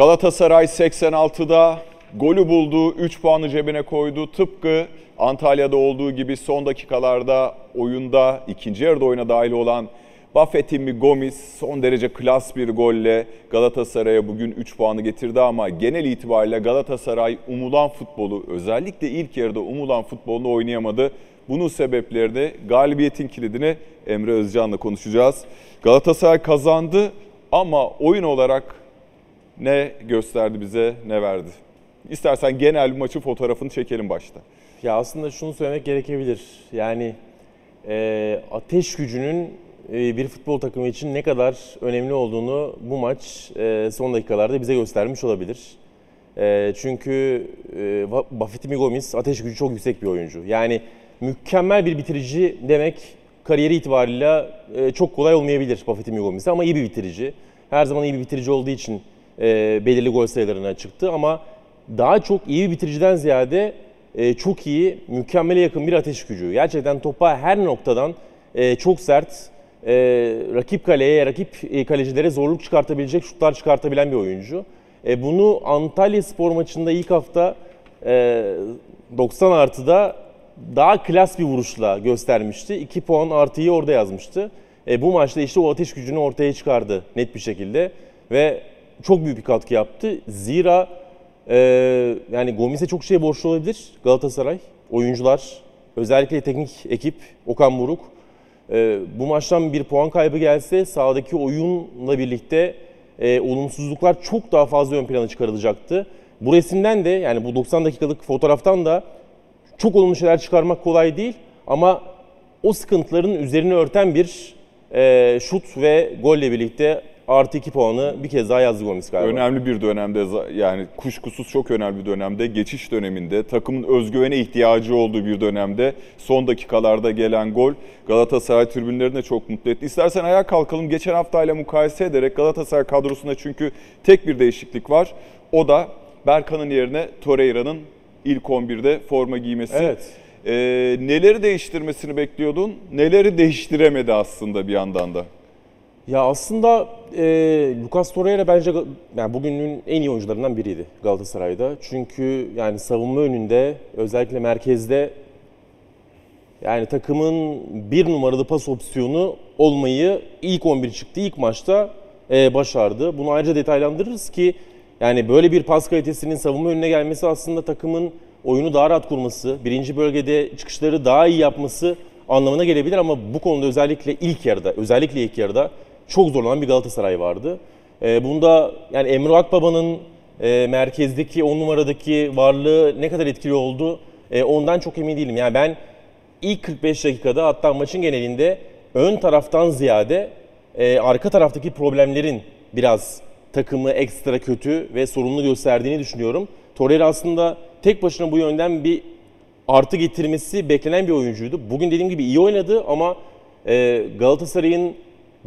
Galatasaray 86'da golü buldu, 3 puanı cebine koydu. Tıpkı Antalya'da olduğu gibi son dakikalarda oyunda ikinci yarıda oyuna dahil olan Buffett'in Gomis son derece klas bir golle Galatasaray'a bugün 3 puanı getirdi ama genel itibariyle Galatasaray umulan futbolu özellikle ilk yarıda umulan futbolunu oynayamadı. Bunun sebeplerini galibiyetin kilidini Emre Özcan'la konuşacağız. Galatasaray kazandı ama oyun olarak ne gösterdi bize ne verdi? İstersen genel bir maçın fotoğrafını çekelim başta. Ya aslında şunu söylemek gerekebilir. Yani e, ateş gücünün e, bir futbol takımı için ne kadar önemli olduğunu bu maç e, son dakikalarda bize göstermiş olabilir. E, çünkü e, Buffett Gomis ateş gücü çok yüksek bir oyuncu. Yani mükemmel bir bitirici demek kariyeri itibariyle e, çok kolay olmayabilir Buffett Gomis ama iyi bir bitirici. Her zaman iyi bir bitirici olduğu için e, belirli gol sayılarına çıktı ama daha çok iyi bir bitiriciden ziyade e, çok iyi, mükemmele yakın bir ateş gücü. Gerçekten topa her noktadan e, çok sert, rakip kaleye, rakip kalecilere zorluk çıkartabilecek şutlar çıkartabilen bir oyuncu. Bunu Antalya Spor maçında ilk hafta e, 90 artıda daha klas bir vuruşla göstermişti. 2 puan artıyı orada yazmıştı. E, bu maçta işte o ateş gücünü ortaya çıkardı net bir şekilde ve çok büyük bir katkı yaptı. Zira e, yani Gomis'e çok şey borçlu olabilir Galatasaray. Oyuncular, özellikle teknik ekip, Okan Buruk. E, bu maçtan bir puan kaybı gelse sahadaki oyunla birlikte e, olumsuzluklar çok daha fazla ön plana çıkarılacaktı. Bu resimden de yani bu 90 dakikalık fotoğraftan da çok olumlu şeyler çıkarmak kolay değil ama o sıkıntıların üzerine örten bir e, şut ve golle birlikte artı 2 puanı bir kez daha yazdı Gomis galiba. Önemli bir dönemde yani kuşkusuz çok önemli bir dönemde geçiş döneminde takımın özgüvene ihtiyacı olduğu bir dönemde son dakikalarda gelen gol Galatasaray tribünlerini de çok mutlu etti. İstersen ayağa kalkalım. Geçen haftayla mukayese ederek Galatasaray kadrosunda çünkü tek bir değişiklik var. O da Berkan'ın yerine Torreira'nın ilk 11'de forma giymesi. Evet. Ee, neleri değiştirmesini bekliyordun? Neleri değiştiremedi aslında bir yandan da? Ya aslında e, Lucas Torreira bence yani bugünün en iyi oyuncularından biriydi Galatasaray'da. Çünkü yani savunma önünde özellikle merkezde yani takımın bir numaralı pas opsiyonu olmayı ilk 11 çıktı ilk maçta e, başardı. Bunu ayrıca detaylandırırız ki yani böyle bir pas kalitesinin savunma önüne gelmesi aslında takımın oyunu daha rahat kurması, birinci bölgede çıkışları daha iyi yapması anlamına gelebilir ama bu konuda özellikle ilk yarıda, özellikle ilk yarıda çok zorlanan bir Galatasaray vardı. E, bunda yani Emre Akbaba'nın e, merkezdeki 10 numaradaki varlığı ne kadar etkili oldu e, ondan çok emin değilim. Yani ben ilk 45 dakikada hatta maçın genelinde ön taraftan ziyade e, arka taraftaki problemlerin biraz takımı ekstra kötü ve sorunlu gösterdiğini düşünüyorum. Torreira aslında tek başına bu yönden bir artı getirmesi beklenen bir oyuncuydu. Bugün dediğim gibi iyi oynadı ama e, Galatasaray'ın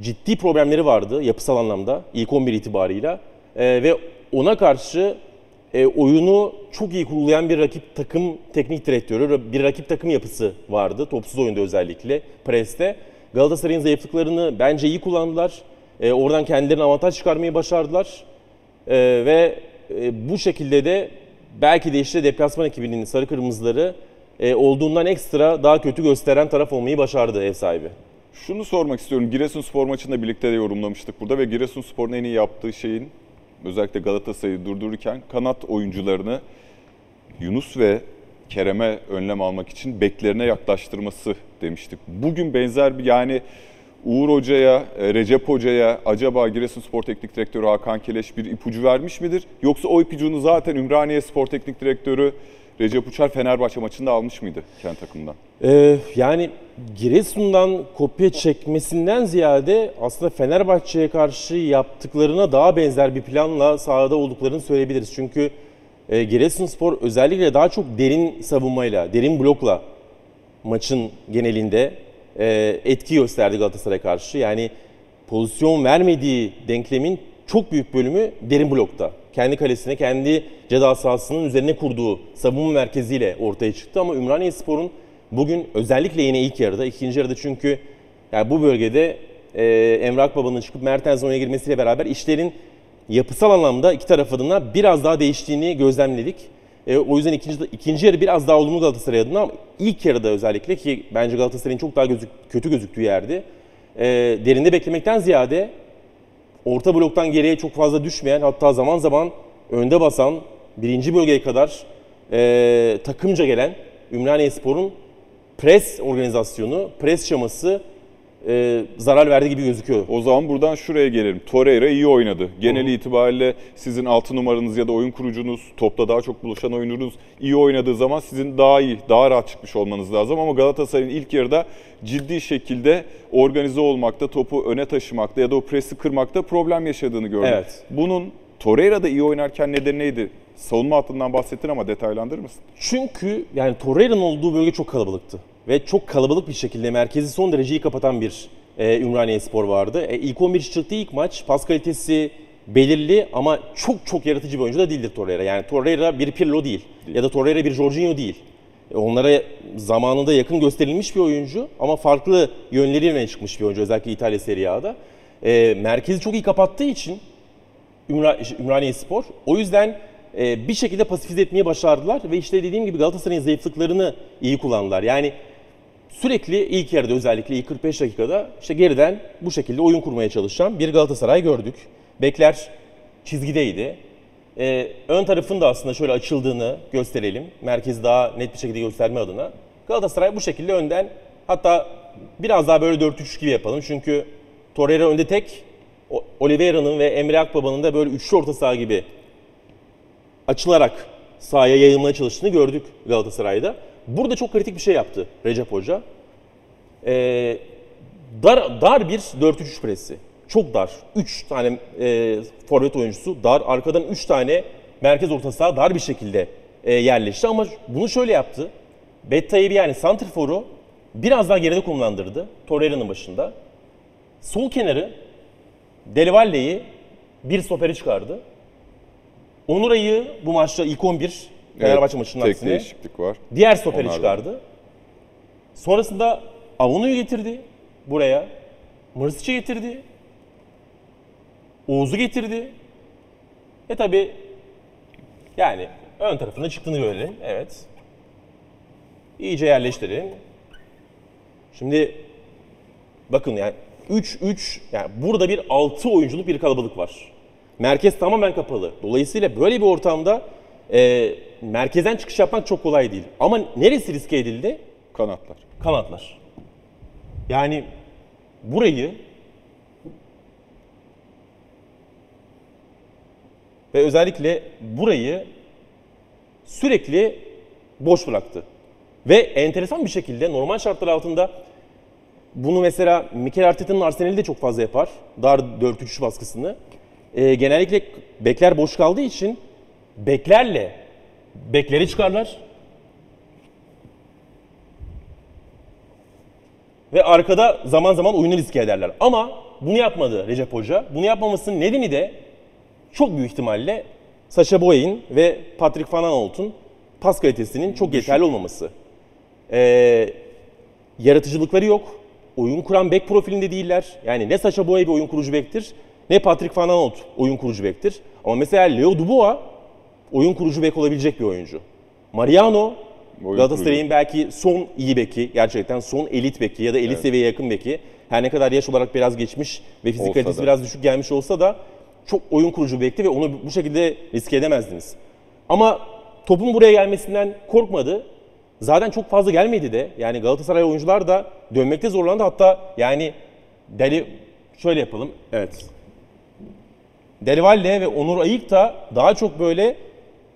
ciddi problemleri vardı yapısal anlamda ilk 11 itibarıyla. E, ve ona karşı e, oyunu çok iyi kurulayan bir rakip takım teknik direktörü, bir rakip takım yapısı vardı. Topsuz oyunda özellikle, preste. Galatasaray'ın zayıflıklarını bence iyi kullandılar. E, oradan kendilerine avantaj çıkarmayı başardılar. E, ve e, bu şekilde de belki de işte deplasman ekibinin sarı kırmızıları e, olduğundan ekstra daha kötü gösteren taraf olmayı başardı ev sahibi. Şunu sormak istiyorum. Giresunspor maçında birlikte de yorumlamıştık burada ve Giresunspor'un en iyi yaptığı şeyin özellikle Galatasaray'ı durdururken kanat oyuncularını Yunus ve Kerem'e önlem almak için beklerine yaklaştırması demiştik. Bugün benzer bir yani Uğur Hoca'ya, e, Recep Hoca'ya acaba Giresunspor Teknik Direktörü Hakan Keleş bir ipucu vermiş midir? Yoksa o ipucunu zaten Ümraniye Spor Teknik Direktörü Recep Uçar Fenerbahçe maçında almış mıydı kendi takımından? Ee, yani Giresun'dan kopya çekmesinden ziyade aslında Fenerbahçe'ye karşı yaptıklarına daha benzer bir planla sahada olduklarını söyleyebiliriz. Çünkü e, Giresunspor özellikle daha çok derin savunmayla, derin blokla maçın genelinde e, etki gösterdi Galatasaray karşı. Yani pozisyon vermediği denklemin çok büyük bölümü derin blokta. Kendi kalesine, kendi ceza sahasının üzerine kurduğu savunma merkeziyle ortaya çıktı. Ama Ümraniye Spor'un bugün özellikle yine ilk yarıda, ikinci yarıda çünkü yani bu bölgede e, Emre Akbaba'nın çıkıp Mertens'in oyuna girmesiyle beraber işlerin yapısal anlamda iki taraf adına biraz daha değiştiğini gözlemledik. E, o yüzden ikinci, ikinci yarı biraz daha olumlu Galatasaray adına ama ilk yarıda özellikle ki bence Galatasaray'ın çok daha gözük, kötü gözüktüğü yerde e, derinde beklemekten ziyade orta bloktan geriye çok fazla düşmeyen hatta zaman zaman önde basan birinci bölgeye kadar e, takımca gelen Ümraniye Spor'un pres organizasyonu, pres şaması e, zarar verdi gibi gözüküyor. O zaman buradan şuraya gelelim. Torreira iyi oynadı. Genel itibariyle sizin 6 numaranız ya da oyun kurucunuz, topta daha çok buluşan oyuncunuz iyi oynadığı zaman sizin daha iyi, daha rahat çıkmış olmanız lazım. Ama Galatasaray'ın ilk yarıda ciddi şekilde organize olmakta, topu öne taşımakta ya da o presi kırmakta problem yaşadığını gördüm. Evet. Bunun Torreira da iyi oynarken nedeni neydi? Savunma hattından bahsettin ama detaylandırır mısın? Çünkü yani Torreira'nın olduğu bölge çok kalabalıktı. Ve çok kalabalık bir şekilde merkezi son derece iyi kapatan bir e, Ümraniye Spor vardı. E, ilk 11 çıktığı ilk maç pas kalitesi belirli ama çok çok yaratıcı bir oyuncu da değildir Torreira. Yani Torreira bir Pirlo değil, ya da Torreira bir Jorginho değil. E, onlara zamanında yakın gösterilmiş bir oyuncu ama farklı yönleriyle çıkmış bir oyuncu özellikle İtalya Serie A'da. E, merkezi çok iyi kapattığı için Ümra, Ümraniye Spor. O yüzden e, bir şekilde pasifize etmeyi başardılar ve işte dediğim gibi Galatasaray'ın zayıflıklarını iyi kullandılar. Yani sürekli ilk yarıda özellikle ilk 45 dakikada işte geriden bu şekilde oyun kurmaya çalışan bir Galatasaray gördük. Bekler çizgideydi. E, ön tarafın da aslında şöyle açıldığını gösterelim. Merkezi daha net bir şekilde gösterme adına. Galatasaray bu şekilde önden hatta biraz daha böyle 4-3 gibi yapalım. Çünkü Torreira önde tek, Oliveira'nın ve Emre Akbaba'nın da böyle üçlü orta saha gibi açılarak sahaya yayılmaya çalıştığını gördük Galatasaray'da. Burada çok kritik bir şey yaptı Recep Hoca. Ee, dar, dar bir 4-3-3 presi. Çok dar. 3 tane e, forvet oyuncusu dar. Arkadan 3 tane merkez orta saha dar bir şekilde e, yerleşti. Ama bunu şöyle yaptı. Betta'yı yani Santrfor'u biraz daha geride konumlandırdı. Torreira'nın başında. Sol kenarı Deli Valle'yi bir stopere çıkardı. Onuray'ı bu maçta ilk 11 Fenerbahçe maçının tek aksine değişiklik var. diğer stoperi Onlardan. çıkardı. Sonrasında Avunu'yu getirdi buraya. Mırsic'i getirdi. Oğuz'u getirdi. E tabi yani ön tarafında çıktığını görelim. Evet. İyice yerleştirin. Şimdi bakın yani 3-3 yani burada bir 6 oyunculuk bir kalabalık var. Merkez tamamen kapalı. Dolayısıyla böyle bir ortamda e, merkezden çıkış yapmak çok kolay değil. Ama neresi riske edildi? Kanatlar. Kanatlar. Yani burayı ve özellikle burayı sürekli boş bıraktı. Ve enteresan bir şekilde normal şartlar altında bunu mesela Mikel Arteta'nın Arsenal'i de çok fazla yapar. Dar 4-3 baskısını. Ee, genellikle bekler boş kaldığı için beklerle bekleri çıkarlar. Ve arkada zaman zaman oyunu riske ederler. Ama bunu yapmadı Recep Hoca. Bunu yapmamasının nedeni de çok büyük ihtimalle Sacha Boey'in ve Patrick Van Aanholt'un pas kalitesinin çok yeterli olmaması. Ee, yaratıcılıkları yok. Oyun kuran bek profilinde değiller. Yani ne Sacha Boey bir oyun kurucu bektir, ne Patrick Van Aanholt oyun kurucu bektir. Ama mesela Leo Dubois oyun kurucu bek olabilecek bir oyuncu. Mariano Galatasaray'ın belki son iyi beki, gerçekten son elit beki ya da elit seviyeye yakın beki. Her ne kadar yaş olarak biraz geçmiş ve fizik kalitesi biraz düşük gelmiş olsa da çok oyun kurucu bekti ve onu bu şekilde riske edemezdiniz. Ama topun buraya gelmesinden korkmadı. Zaten çok fazla gelmedi de. Yani Galatasaray oyuncular da dönmekte zorlandı. Hatta yani Deli şöyle yapalım. Evet. Deli Valle ve Onur Ayık da daha çok böyle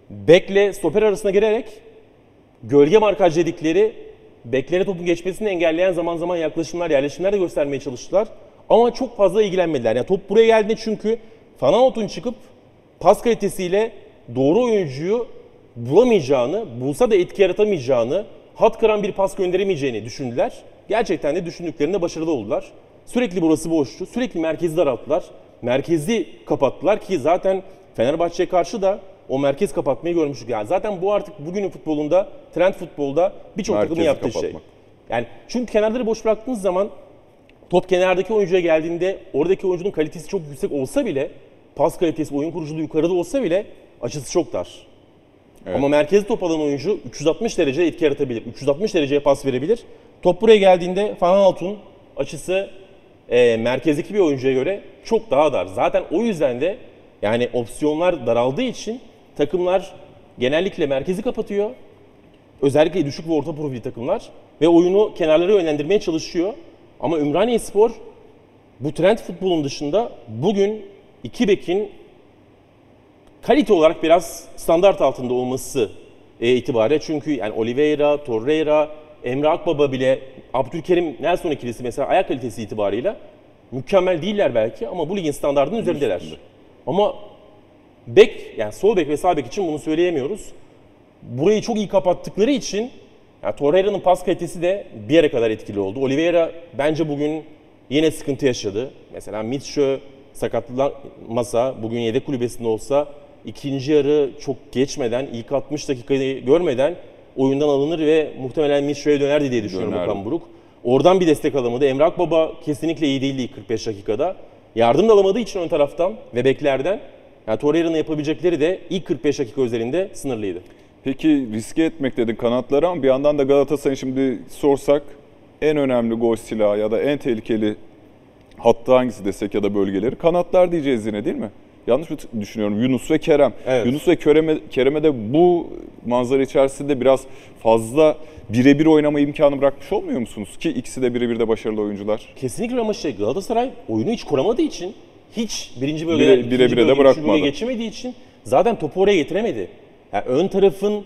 bekle stoper arasına girerek gölge markaj dedikleri beklere topun geçmesini engelleyen zaman zaman yaklaşımlar, yerleşimler de göstermeye çalıştılar. Ama çok fazla ilgilenmediler. Yani top buraya geldiğinde çünkü Fanaot'un çıkıp pas kalitesiyle doğru oyuncuyu bulamayacağını, bulsa da etki yaratamayacağını, hat kıran bir pas gönderemeyeceğini düşündüler. Gerçekten de düşündüklerinde başarılı oldular. Sürekli burası boştu. Sürekli merkezi daralttılar. Merkezi kapattılar ki zaten Fenerbahçe'ye karşı da o merkez kapatmayı görmüştük. Yani zaten bu artık bugünün futbolunda, trend futbolda birçok takımın yaptığı şey. kapatmak. Yani çünkü kenarları boş bıraktığınız zaman top kenardaki oyuncuya geldiğinde oradaki oyuncunun kalitesi çok yüksek olsa bile pas kalitesi, oyun kuruculuğu yukarıda olsa bile açısı çok dar. Evet. Ama merkezi top alan oyuncu 360 derece etki yaratabilir. 360 dereceye pas verebilir. Top buraya geldiğinde Van Aanholt'un açısı e, merkezdeki bir oyuncuya göre çok daha dar. Zaten o yüzden de yani opsiyonlar daraldığı için takımlar genellikle merkezi kapatıyor. Özellikle düşük ve orta profil takımlar ve oyunu kenarlara yönlendirmeye çalışıyor. Ama Ümraniye Spor bu trend futbolun dışında bugün iki bekin kalite olarak biraz standart altında olması e, itibariyle. Çünkü yani Oliveira, Torreira, Emre Akbaba bile Abdülkerim Nelson ikilisi mesela ayak kalitesi itibarıyla mükemmel değiller belki ama bu ligin standartının üzerindeler. Ama bek yani sol bek ve sağ bek için bunu söyleyemiyoruz. Burayı çok iyi kapattıkları için yani Torreira'nın pas kalitesi de bir yere kadar etkili oldu. Oliveira bence bugün yine sıkıntı yaşadı. Mesela Mitchell sakatlanmasa, bugün yedek kulübesinde olsa ikinci yarı çok geçmeden, ilk 60 dakikayı görmeden oyundan alınır ve muhtemelen Mitchell'e dönerdi diye düşünüyorum Dönerdi. Okan Buruk. Oradan bir destek alamadı. Emrak Baba kesinlikle iyi değildi ilk 45 dakikada. Yardım da alamadığı için ön taraftan ve beklerden yani Torreira'nın yapabilecekleri de ilk 45 dakika üzerinde sınırlıydı. Peki riske etmek dedin kanatları ama bir yandan da Galatasaray'ın şimdi sorsak en önemli gol silahı ya da en tehlikeli hattı hangisi desek ya da bölgeleri kanatlar diyeceğiz yine değil mi? Yanlış mı düşünüyorum? Yunus ve Kerem. Evet. Yunus ve Kerem'e, Kerem'e de bu manzara içerisinde biraz fazla birebir oynama imkanı bırakmış olmuyor musunuz? Ki ikisi de birebir de başarılı oyuncular. Kesinlikle ama şey Galatasaray oyunu hiç kuramadığı için hiç birinci bölgeden Bire- bire bire de bölge, bırakmadı. geçemediği için zaten topu oraya getiremedi. Yani ön tarafın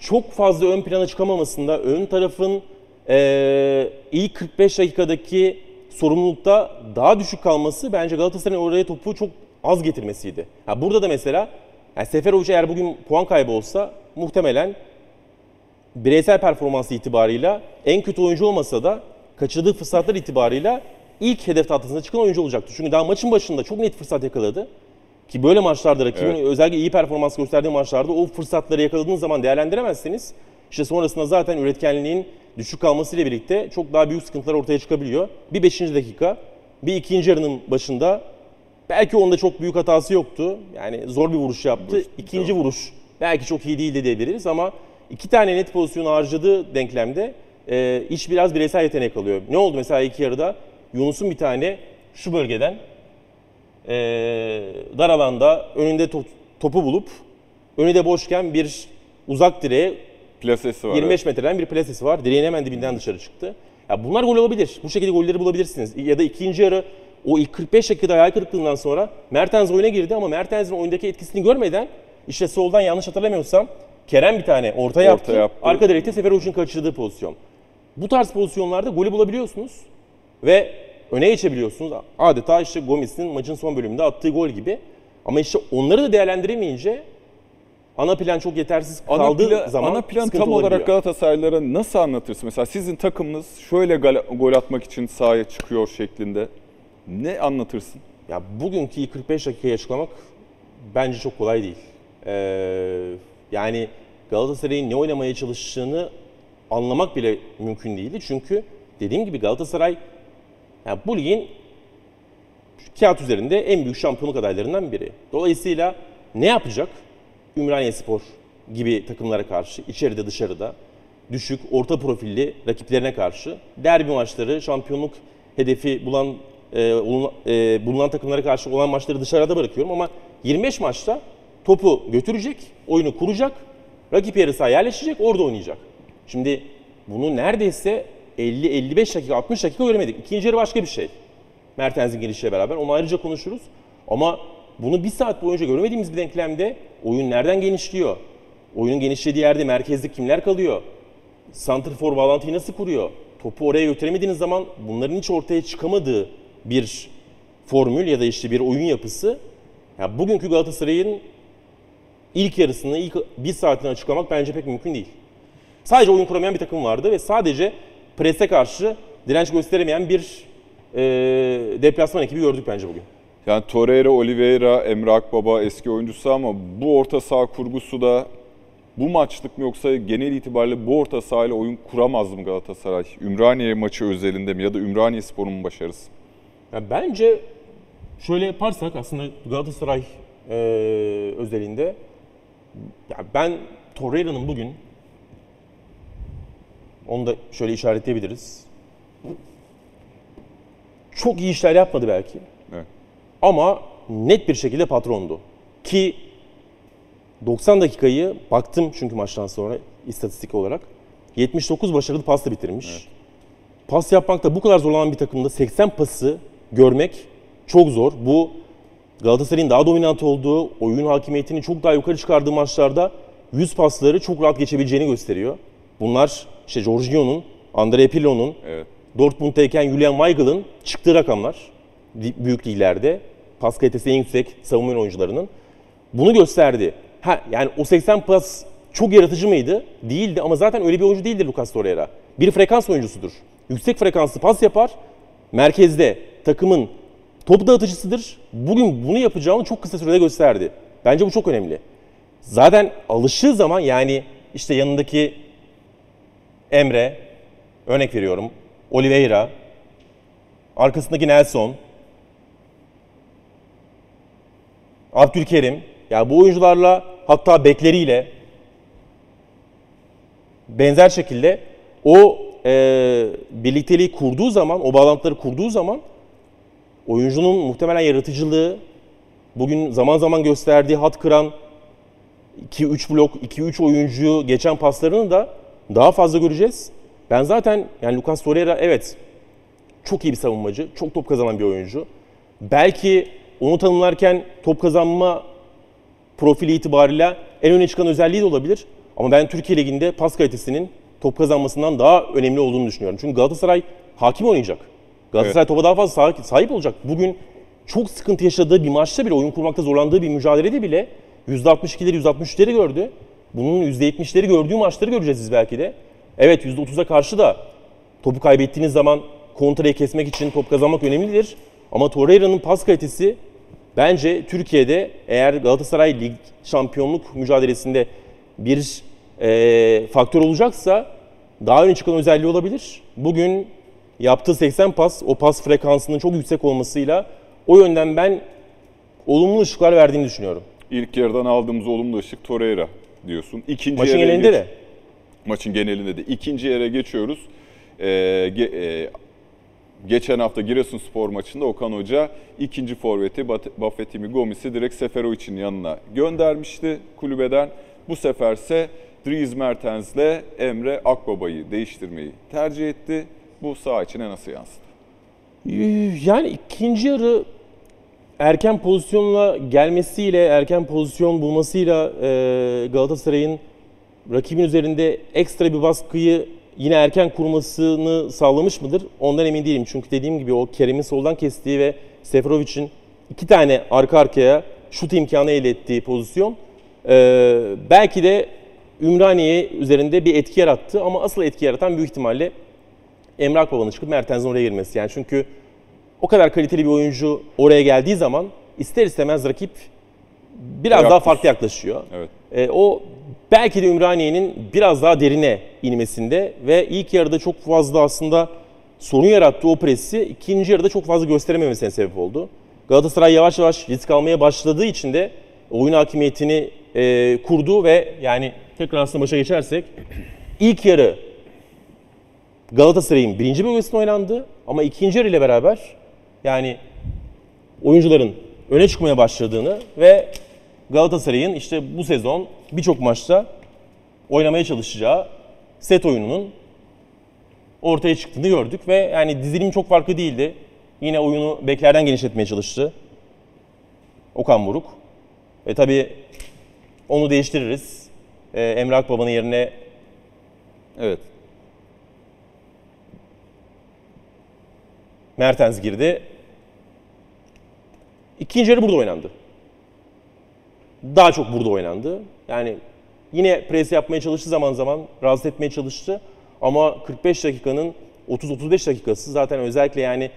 çok fazla ön plana çıkamamasında, ön tarafın eee, ilk 45 dakikadaki sorumlulukta daha düşük kalması bence Galatasaray'ın oraya topu çok az getirmesiydi. Ha, burada da mesela yani Seferovic eğer bugün puan kaybı olsa muhtemelen bireysel performansı itibarıyla en kötü oyuncu olmasa da kaçırdığı fırsatlar itibarıyla ilk hedef tahtasına çıkan oyuncu olacaktı. Çünkü daha maçın başında çok net fırsat yakaladı. Ki böyle maçlarda rakibin Evet. özellikle iyi performans gösterdiği maçlarda o fırsatları yakaladığınız zaman değerlendiremezseniz işte sonrasında zaten üretkenliğin düşük kalmasıyla birlikte çok daha büyük sıkıntılar ortaya çıkabiliyor. Bir 5. dakika, bir ikinci yarının başında belki onda çok büyük hatası yoktu. Yani zor bir vuruş yaptı. Vuruş, İkinci vuruş belki çok iyi değildi diyebiliriz ama iki tane net pozisyonu harcadığı denklemde e, iş biraz bireysel yetenek kalıyor. Ne oldu mesela iki yarıda? Yunus'un bir tane şu bölgeden e, dar alanda önünde to- topu bulup önü de boşken bir uzak direğe Plasesi var. 25 metreden bir plasesi var. Direğin hemen dibinden dışarı çıktı. Ya bunlar gol olabilir. Bu şekilde golleri bulabilirsiniz. Ya da ikinci yarı o ilk 45 dakikada hayal kırıklığından sonra Mertens oyuna girdi ama Mertens'in oyundaki etkisini görmeden işte soldan yanlış hatırlamıyorsam Kerem bir tane orta yaptı. yaptı. Arka direkte Seferovic'in kaçırdığı pozisyon. Bu tarz pozisyonlarda golü bulabiliyorsunuz ve öne geçebiliyorsunuz. Adeta işte Gomis'in maçın son bölümünde attığı gol gibi. Ama işte onları da değerlendiremeyince ana plan çok yetersiz Ana, kaldığı plan, zaman ana plan tam olarak olabiliyor. Galatasaraylılara nasıl anlatırsın? Mesela sizin takımınız şöyle gol atmak için sahaya çıkıyor şeklinde. Ne anlatırsın? Ya bugünkü ilk 45 dakikayı açıklamak bence çok kolay değil. Ee, yani Galatasaray'ın ne oynamaya çalıştığını anlamak bile mümkün değildi. Çünkü dediğim gibi Galatasaray yani bu ligin kağıt üzerinde en büyük şampiyonluk adaylarından biri. Dolayısıyla ne yapacak? Ümraniye Spor gibi takımlara karşı içeride dışarıda düşük, orta profilli rakiplerine karşı derbi maçları, şampiyonluk hedefi bulan e, olun- e, bulunan takımlara karşı olan maçları dışarıda bırakıyorum ama 25 maçta topu götürecek, oyunu kuracak, rakip yarı sahaya yerleşecek, orada oynayacak. Şimdi bunu neredeyse 50-55 dakika, 60 dakika göremedik. İkinci yarı başka bir şey. Mertens'in girişiyle beraber. Onu ayrıca konuşuruz. Ama bunu bir saat boyunca görmediğimiz bir denklemde oyun nereden genişliyor? Oyunun genişlediği yerde merkezde kimler kalıyor? Santrfor bağlantıyı nasıl kuruyor? Topu oraya götüremediğiniz zaman bunların hiç ortaya çıkamadığı bir formül ya da işte bir oyun yapısı. Ya bugünkü Galatasaray'ın ilk yarısını, ilk bir saatini açıklamak bence pek mümkün değil. Sadece oyun kuramayan bir takım vardı ve sadece prese karşı direnç gösteremeyen bir e, deplasman ekibi gördük bence bugün. Yani Torreira, Oliveira, Emre Akbaba eski oyuncusu ama bu orta saha kurgusu da bu maçlık mı yoksa genel itibariyle bu orta sahayla oyun kuramaz mı Galatasaray? Ümraniye maçı özelinde mi ya da Ümraniye Spor'un başarısı? Ya bence şöyle yaparsak aslında Galatasaray e, özelinde ya ben Torreira'nın bugün onu da şöyle işaretleyebiliriz. Çok iyi işler yapmadı belki. Evet. Ama net bir şekilde patrondu. Ki 90 dakikayı baktım çünkü maçtan sonra istatistik olarak 79 başarılı pasla bitirmiş. Pas yapmakta bu kadar zorlanan bir takımda 80 pası görmek çok zor. Bu Galatasaray'ın daha dominant olduğu, oyun hakimiyetini çok daha yukarı çıkardığı maçlarda 100 pasları çok rahat geçebileceğini gösteriyor. Bunlar işte Jorginho'nun, Andrea Pirlo'nun, Evet. Dortmund'dayken Julian Weigel'ın çıktığı rakamlar büyük liglerde. Pas kalitesi en yüksek savunma oyuncularının. Bunu gösterdi. Ha yani o 80 pas çok yaratıcı mıydı? Değildi ama zaten öyle bir oyuncu değildir Lucas Torreira. Bir frekans oyuncusudur. Yüksek frekanslı pas yapar. Merkezde takımın top dağıtıcısıdır. Bugün bunu yapacağını çok kısa sürede gösterdi. Bence bu çok önemli. Zaten alıştığı zaman yani işte yanındaki Emre, örnek veriyorum, Oliveira, arkasındaki Nelson, Abdülkerim, ya bu oyuncularla hatta bekleriyle benzer şekilde o e, birlikteliği kurduğu zaman, o bağlantıları kurduğu zaman oyuncunun muhtemelen yaratıcılığı, bugün zaman zaman gösterdiği hat kıran 2-3 blok, 2-3 oyuncuyu geçen paslarını da daha fazla göreceğiz. Ben zaten yani Lucas Torreira evet çok iyi bir savunmacı, çok top kazanan bir oyuncu. Belki onu tanımlarken top kazanma profili itibariyle en öne çıkan özelliği de olabilir. Ama ben Türkiye Ligi'nde pas kalitesinin top kazanmasından daha önemli olduğunu düşünüyorum. Çünkü Galatasaray hakim oynayacak. Galatasaray topa daha fazla sahip- sahip olacak. Bugün çok sıkıntı yaşadığı bir maçta bile, oyun kurmakta zorlandığı bir mücadelede bile %62'leri, %63'leri gördü. Bunun %70'leri gördüğü maçları göreceğiz biz belki de. Evet %30'a karşı da topu kaybettiğiniz zaman kontrayı kesmek için top kazanmak önemlidir. Ama Torreira'nın pas kalitesi bence Türkiye'de eğer Galatasaray lig şampiyonluk mücadelesinde bir eee, faktör olacaksa daha öne çıkan özelliği olabilir. Bugün yaptığı 80 pas, o pas frekansının çok yüksek olmasıyla o yönden ben olumlu ışıklar verdiğini düşünüyorum. İlk yarıdan aldığımız olumlu ışık Torreira diyorsun. İkinci Maçın yere genelinde geç- de. Maçın genelinde de. İkinci yere geçiyoruz. Ee, ge- e, geçen hafta Giresunspor maçında Okan Hoca ikinci forveti Buffettimi Gomis'i direkt Seferovic'in yanına göndermişti kulübeden. Bu seferse Dries Mertens'le Emre Akbaba'yı değiştirmeyi tercih etti. Bu saha içine nasıl yansıdı? Yani ikinci yarı erken pozisyonla gelmesiyle, erken pozisyon bulmasıyla e, Galatasaray'ın rakibin üzerinde ekstra bir baskıyı yine erken kurmasını sağlamış mıdır? Ondan emin değilim. Çünkü dediğim gibi o Kerem'in soldan kestiği ve Seferovic'in iki tane arka arkaya şut imkanı elde ettiği pozisyon e, belki de Ümraniye üzerinde bir etki yarattı ama asıl etki yaratan büyük ihtimalle Emre Akbaba'nın çıkıp Mertens'in oraya girmesi. Yani çünkü o kadar kaliteli bir oyuncu oraya geldiği zaman ister istemez rakip biraz daha Yaklaşıyor. farklı yaklaşıyor. Evet. E, o belki de Ümraniye'nin biraz daha derine inmesinde ve ilk yarıda çok fazla aslında sorun yarattığı o presi ikinci yarıda çok fazla gösterememesine sebep oldu. Galatasaray yavaş yavaş risk almaya başladığı için de oyun hakimiyetini e, kurdu ve yani tekrar aslında başa geçersek ilk yarı Galatasaray'ın birinci bölgesinde oynandı ama ikinci yarı ile beraber yani oyuncuların öne çıkmaya başladığını ve Galatasaray'ın işte bu sezon birçok maçta oynamaya çalışacağı set oyununun ortaya çıktığını gördük ve yani dizilim çok farklı değildi. Yine oyunu beklerden genişletmeye çalıştı Okan Buruk. E tabi onu değiştiririz. E, Emre Akbaba'nın yerine Evet. Mertens girdi. İkinci yarı burada oynandı. Daha çok burada oynandı. Yani yine pres yapmaya çalıştı zaman zaman, rahatsız etmeye çalıştı. Ama 45 dakikanın 30-35 dakikası zaten özellikle yani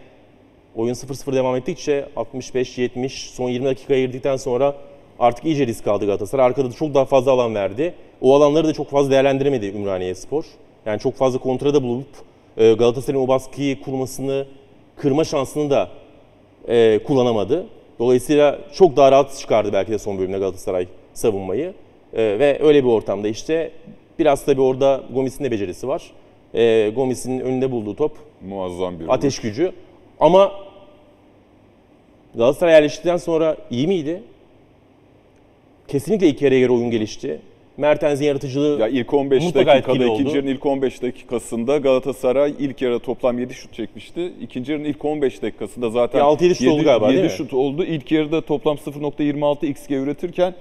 oyun 0-0 devam ettikçe 65-70 son 20 dakikaya girdikten sonra artık iyice risk aldı Galatasaray. Arkada da çok daha fazla alan verdi. O alanları da çok fazla değerlendiremedi Ümraniye Spor. Yani çok fazla kontrada bulup e, Galatasaray'ın o baskıyı kurmasını, kırma şansını da e, kullanamadı. Dolayısıyla çok daha rahat çıkardı belki de son bölümde Galatasaray savunmayı. E, ve öyle bir ortamda işte biraz tabii orada Gomis'in de becerisi var. E, Gomis'in önünde bulduğu top Muazzam bir ateş gücü. Ama Galatasaray yerleştikten sonra iyi miydi? Kesinlikle ilk yarıya göre oyun gelişti. Mertens'in yaratıcılığı Ya ilk 15 Mutlaka dakikada, ikinci yarının ilk 15 dakikasında Galatasaray ilk yarıda toplam 7 şut çekmişti. İkinci yarının ilk 15 dakikasında zaten Ya altı, yedi şut oldu galiba, değil 7 mi? şut oldu. İlk yarıda toplam 0.26 XG üretirken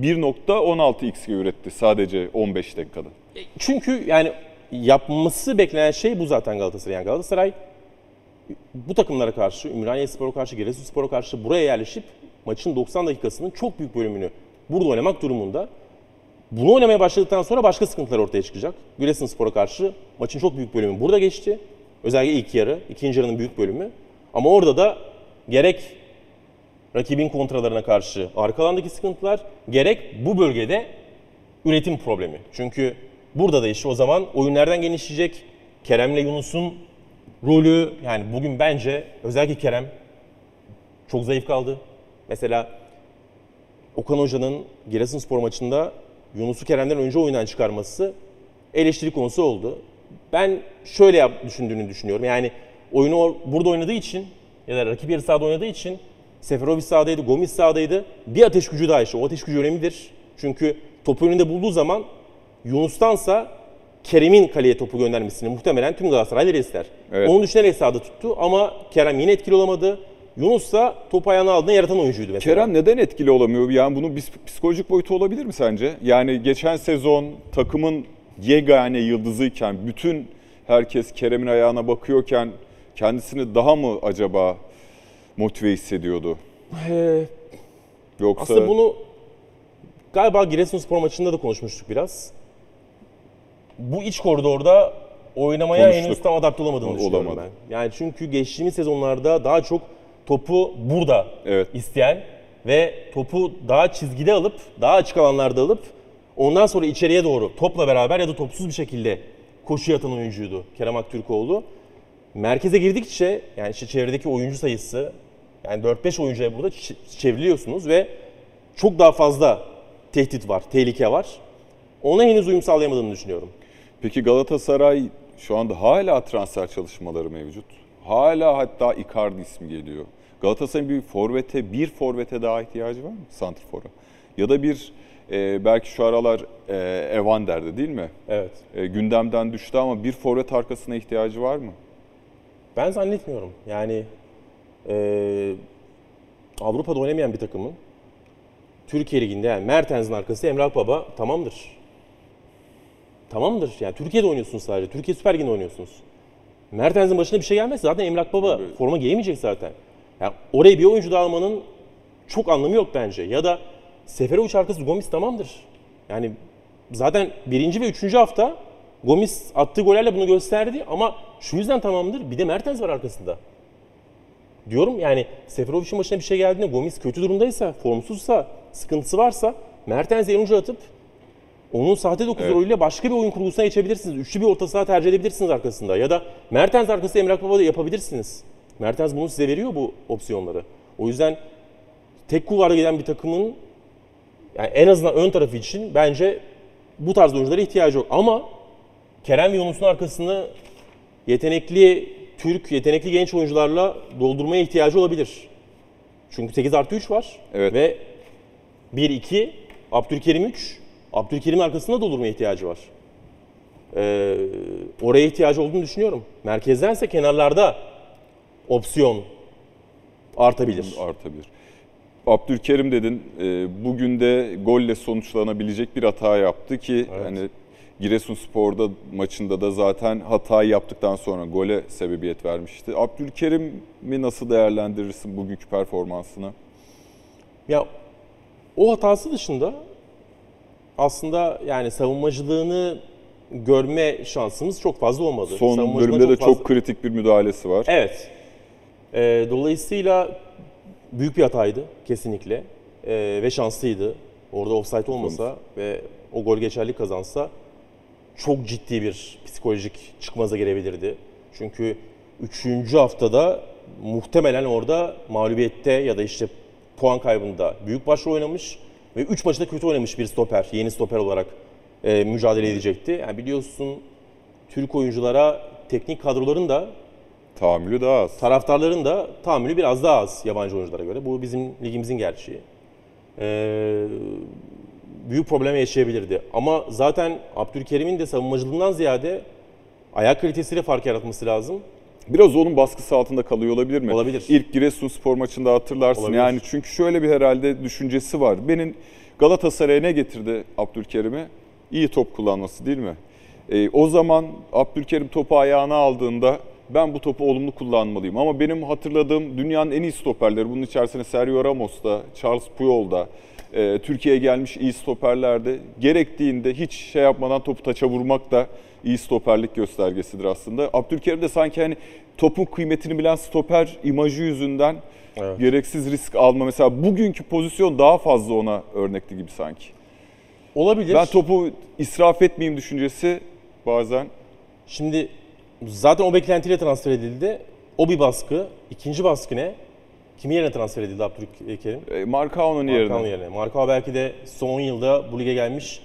1.16 XG üretti sadece 15 dakikada. Çünkü yani yapması beklenen şey bu zaten Galatasaray. Yani Galatasaray bu takımlara karşı, Ümraniyespor'a karşı, Giresunspor'a karşı buraya yerleşip maçın 90 dakikasının çok büyük bölümünü burada oynamak durumunda. Bunu oynamaya başladıktan sonra başka sıkıntılar ortaya çıkacak. Giresunspor'a karşı maçın çok büyük bölümü burada geçti. Özellikle ilk yarı, ikinci yarının büyük bölümü. Ama orada da gerek rakibin kontralarına karşı arka alandaki sıkıntılar, gerek bu bölgede üretim problemi. Çünkü burada da işte o zaman oyun nereden genişleyecek? Kerem'le Yunus'un rolü yani bugün bence özellikle Kerem çok zayıf kaldı. Mesela Okan Hoca'nın Giresunspor maçında Yunus'u Kerem'den önce oyundan çıkarması eleştiri konusu oldu. Ben şöyle yap, düşündüğünü düşünüyorum. Yani oyunu burada oynadığı için ya da rakip yarı sahada oynadığı için Seferovic sahadaydı, Gomis sahadaydı. Bir ateş gücü daha işte. O ateş gücü önemlidir. Çünkü topu önünde bulduğu zaman Yunus'tansa Kerem'in kaleye topu göndermesini muhtemelen tüm Galatasaraylılar ister. Evet. Onu düşünerek sahada tuttu ama Kerem yine etkili olamadı. Yunus da topu ayağına aldığında yaratan oyuncuydu mesela. Kerem neden etkili olamıyor? Yani bunun psikolojik boyutu olabilir mi sence? Yani geçen sezon takımın yegane yıldızıyken bütün herkes Kerem'in ayağına bakıyorken kendisini daha mı acaba motive hissediyordu? Ee, Yoksa Aslında bunu galiba Giresunspor maçında da konuşmuştuk biraz. Bu iç koridorda oynamaya Konuştuk. henüz tam adapte olamadığını düşünüyorum olamadı. ben. Yani çünkü geçtiğimiz sezonlarda daha çok topu burada Evet. isteyen ve topu daha çizgide alıp, daha açık alanlarda alıp ondan sonra içeriye doğru topla beraber ya da topsuz bir şekilde koşu atan oyuncuydu Kerem Aktürkoğlu. Merkeze girdikçe yani işte çevredeki oyuncu sayısı yani 4-5 oyuncuya burada çevriliyorsunuz ve çok daha fazla tehdit var, tehlike var. Ona henüz uyum sağlayamadığını düşünüyorum. Peki Galatasaray şu anda hala transfer çalışmaları mevcut. Hala hatta Icardi ismi geliyor. Galatasaray'ın bir forvete, bir forvete daha ihtiyacı var mı? Santrfor'a. Ya da bir e, belki şu aralar e, Evander'de değil mi? Evet. E, gündemden düştü ama bir forvet arkasına ihtiyacı var mı? Ben zannetmiyorum. Yani eee, Avrupa'da oynamayan bir takımın Türkiye Ligi'nde yani Mertens'in arkası Emrah Baba tamamdır. Tamamdır. Yani Türkiye'de oynuyorsunuz sadece. Türkiye Süper Ligi'nde oynuyorsunuz. Mertens'in başına bir şey gelmezse zaten Emrah Baba Tabii. forma giyemeyecek zaten. Yani oraya bir oyuncu daha almanın çok anlamı yok bence. Ya da Seferovic arkası Gomis tamamdır. Yani zaten birinci ve üçüncü hafta Gomis attığı gollerle bunu gösterdi ama şu yüzden tamamdır. Bir de Mertens var arkasında. Diyorum yani Seferovic'in başına bir şey geldiğinde Gomis kötü durumdaysa, formsuzsa, sıkıntısı varsa Mertens'i en uca atıp onun sahte 9 Evet. rolüyle başka bir oyun kurgusuna geçebilirsiniz. Üçlü bir orta saha tercih edebilirsiniz arkasında. Ya da Mertens arkası Emrah Baba da yapabilirsiniz. Mertens bunu size veriyor bu opsiyonları. O yüzden tek kulvarda giden bir takımın yani en azından ön tarafı için bence bu tarz oyunculara ihtiyacı yok. Ama Kerem ve Yunus'un arkasını yetenekli Türk, yetenekli genç oyuncularla doldurmaya ihtiyacı olabilir. Çünkü 8 artı 3 var. Evet. Ve 1-2, Abdülkerim 3. Abdülkerim'in arkasında doldurmaya ihtiyacı var. Ee, oraya ihtiyacı olduğunu düşünüyorum. Merkezdense kenarlarda opsiyon artabilir. Artabilir. Abdülkerim dedin. e, bugün de golle sonuçlanabilecek bir hata yaptı ki Evet. hani Giresunspor'da maçında da zaten hatayı yaptıktan sonra gole sebebiyet vermişti. Abdülkerim'i nasıl değerlendirirsin bugünkü performansını? Ya o hatası dışında aslında yani savunmacılığını görme şansımız çok fazla olmadı. Son bölümde de fazla- çok kritik bir müdahalesi var. Evet. Ee, dolayısıyla büyük bir hataydı kesinlikle Ee, ve şanslıydı. Orada offside olmasa ve o gol geçerli kazansa çok ciddi bir psikolojik çıkmaza gelebilirdi. Çünkü 3. haftada muhtemelen orada mağlubiyette ya da işte puan kaybında büyük başrol oynamış ve 3 maçta kötü oynamış bir stoper, yeni stoper olarak e, mücadele edecekti. Yani biliyorsun Türk oyunculara teknik kadroların da Tahammülü daha az. taraftarların da tahammülü biraz daha az yabancı oyunculara göre. Bu bizim ligimizin gerçeği. Ee, büyük problem yaşayabilirdi. Ama zaten Abdülkerim'in de savunmacılığından ziyade ayak kalitesiyle fark yaratması lazım. Biraz onun baskısı altında kalıyor olabilir mi? Olabilir. İlk Giresunspor maçında hatırlarsın. Olabilir. Yani çünkü şöyle bir herhalde düşüncesi var. Benim Galatasaray'a ne getirdi Abdülkerim'i? İyi top kullanması değil mi? Ee, o zaman Abdülkerim topu ayağına aldığında ben bu topu olumlu kullanmalıyım. Ama benim hatırladığım dünyanın en iyi stoperleri, bunun içerisinde Sergio Ramos'ta, Charles Puyol'da, e, Türkiye'ye gelmiş iyi stoperlerde gerektiğinde hiç şey yapmadan topu taça vurmak da iyi stoperlik göstergesidir aslında. Abdülkerim de sanki hani topun kıymetini bilen stoper imajı yüzünden Evet. gereksiz risk alma. Mesela bugünkü pozisyon daha fazla ona örnekli gibi sanki. Olabilir. Ben topu israf etmeyeyim düşüncesi bazen. Şimdi zaten o beklentiyle transfer edildi. O bir baskı. İkinci baskı ne? Kimin yerine transfer edildi Abdülkerim? E, Markao'nun yerine. yerine. Markao belki de son 10 yılda bu lige gelmiş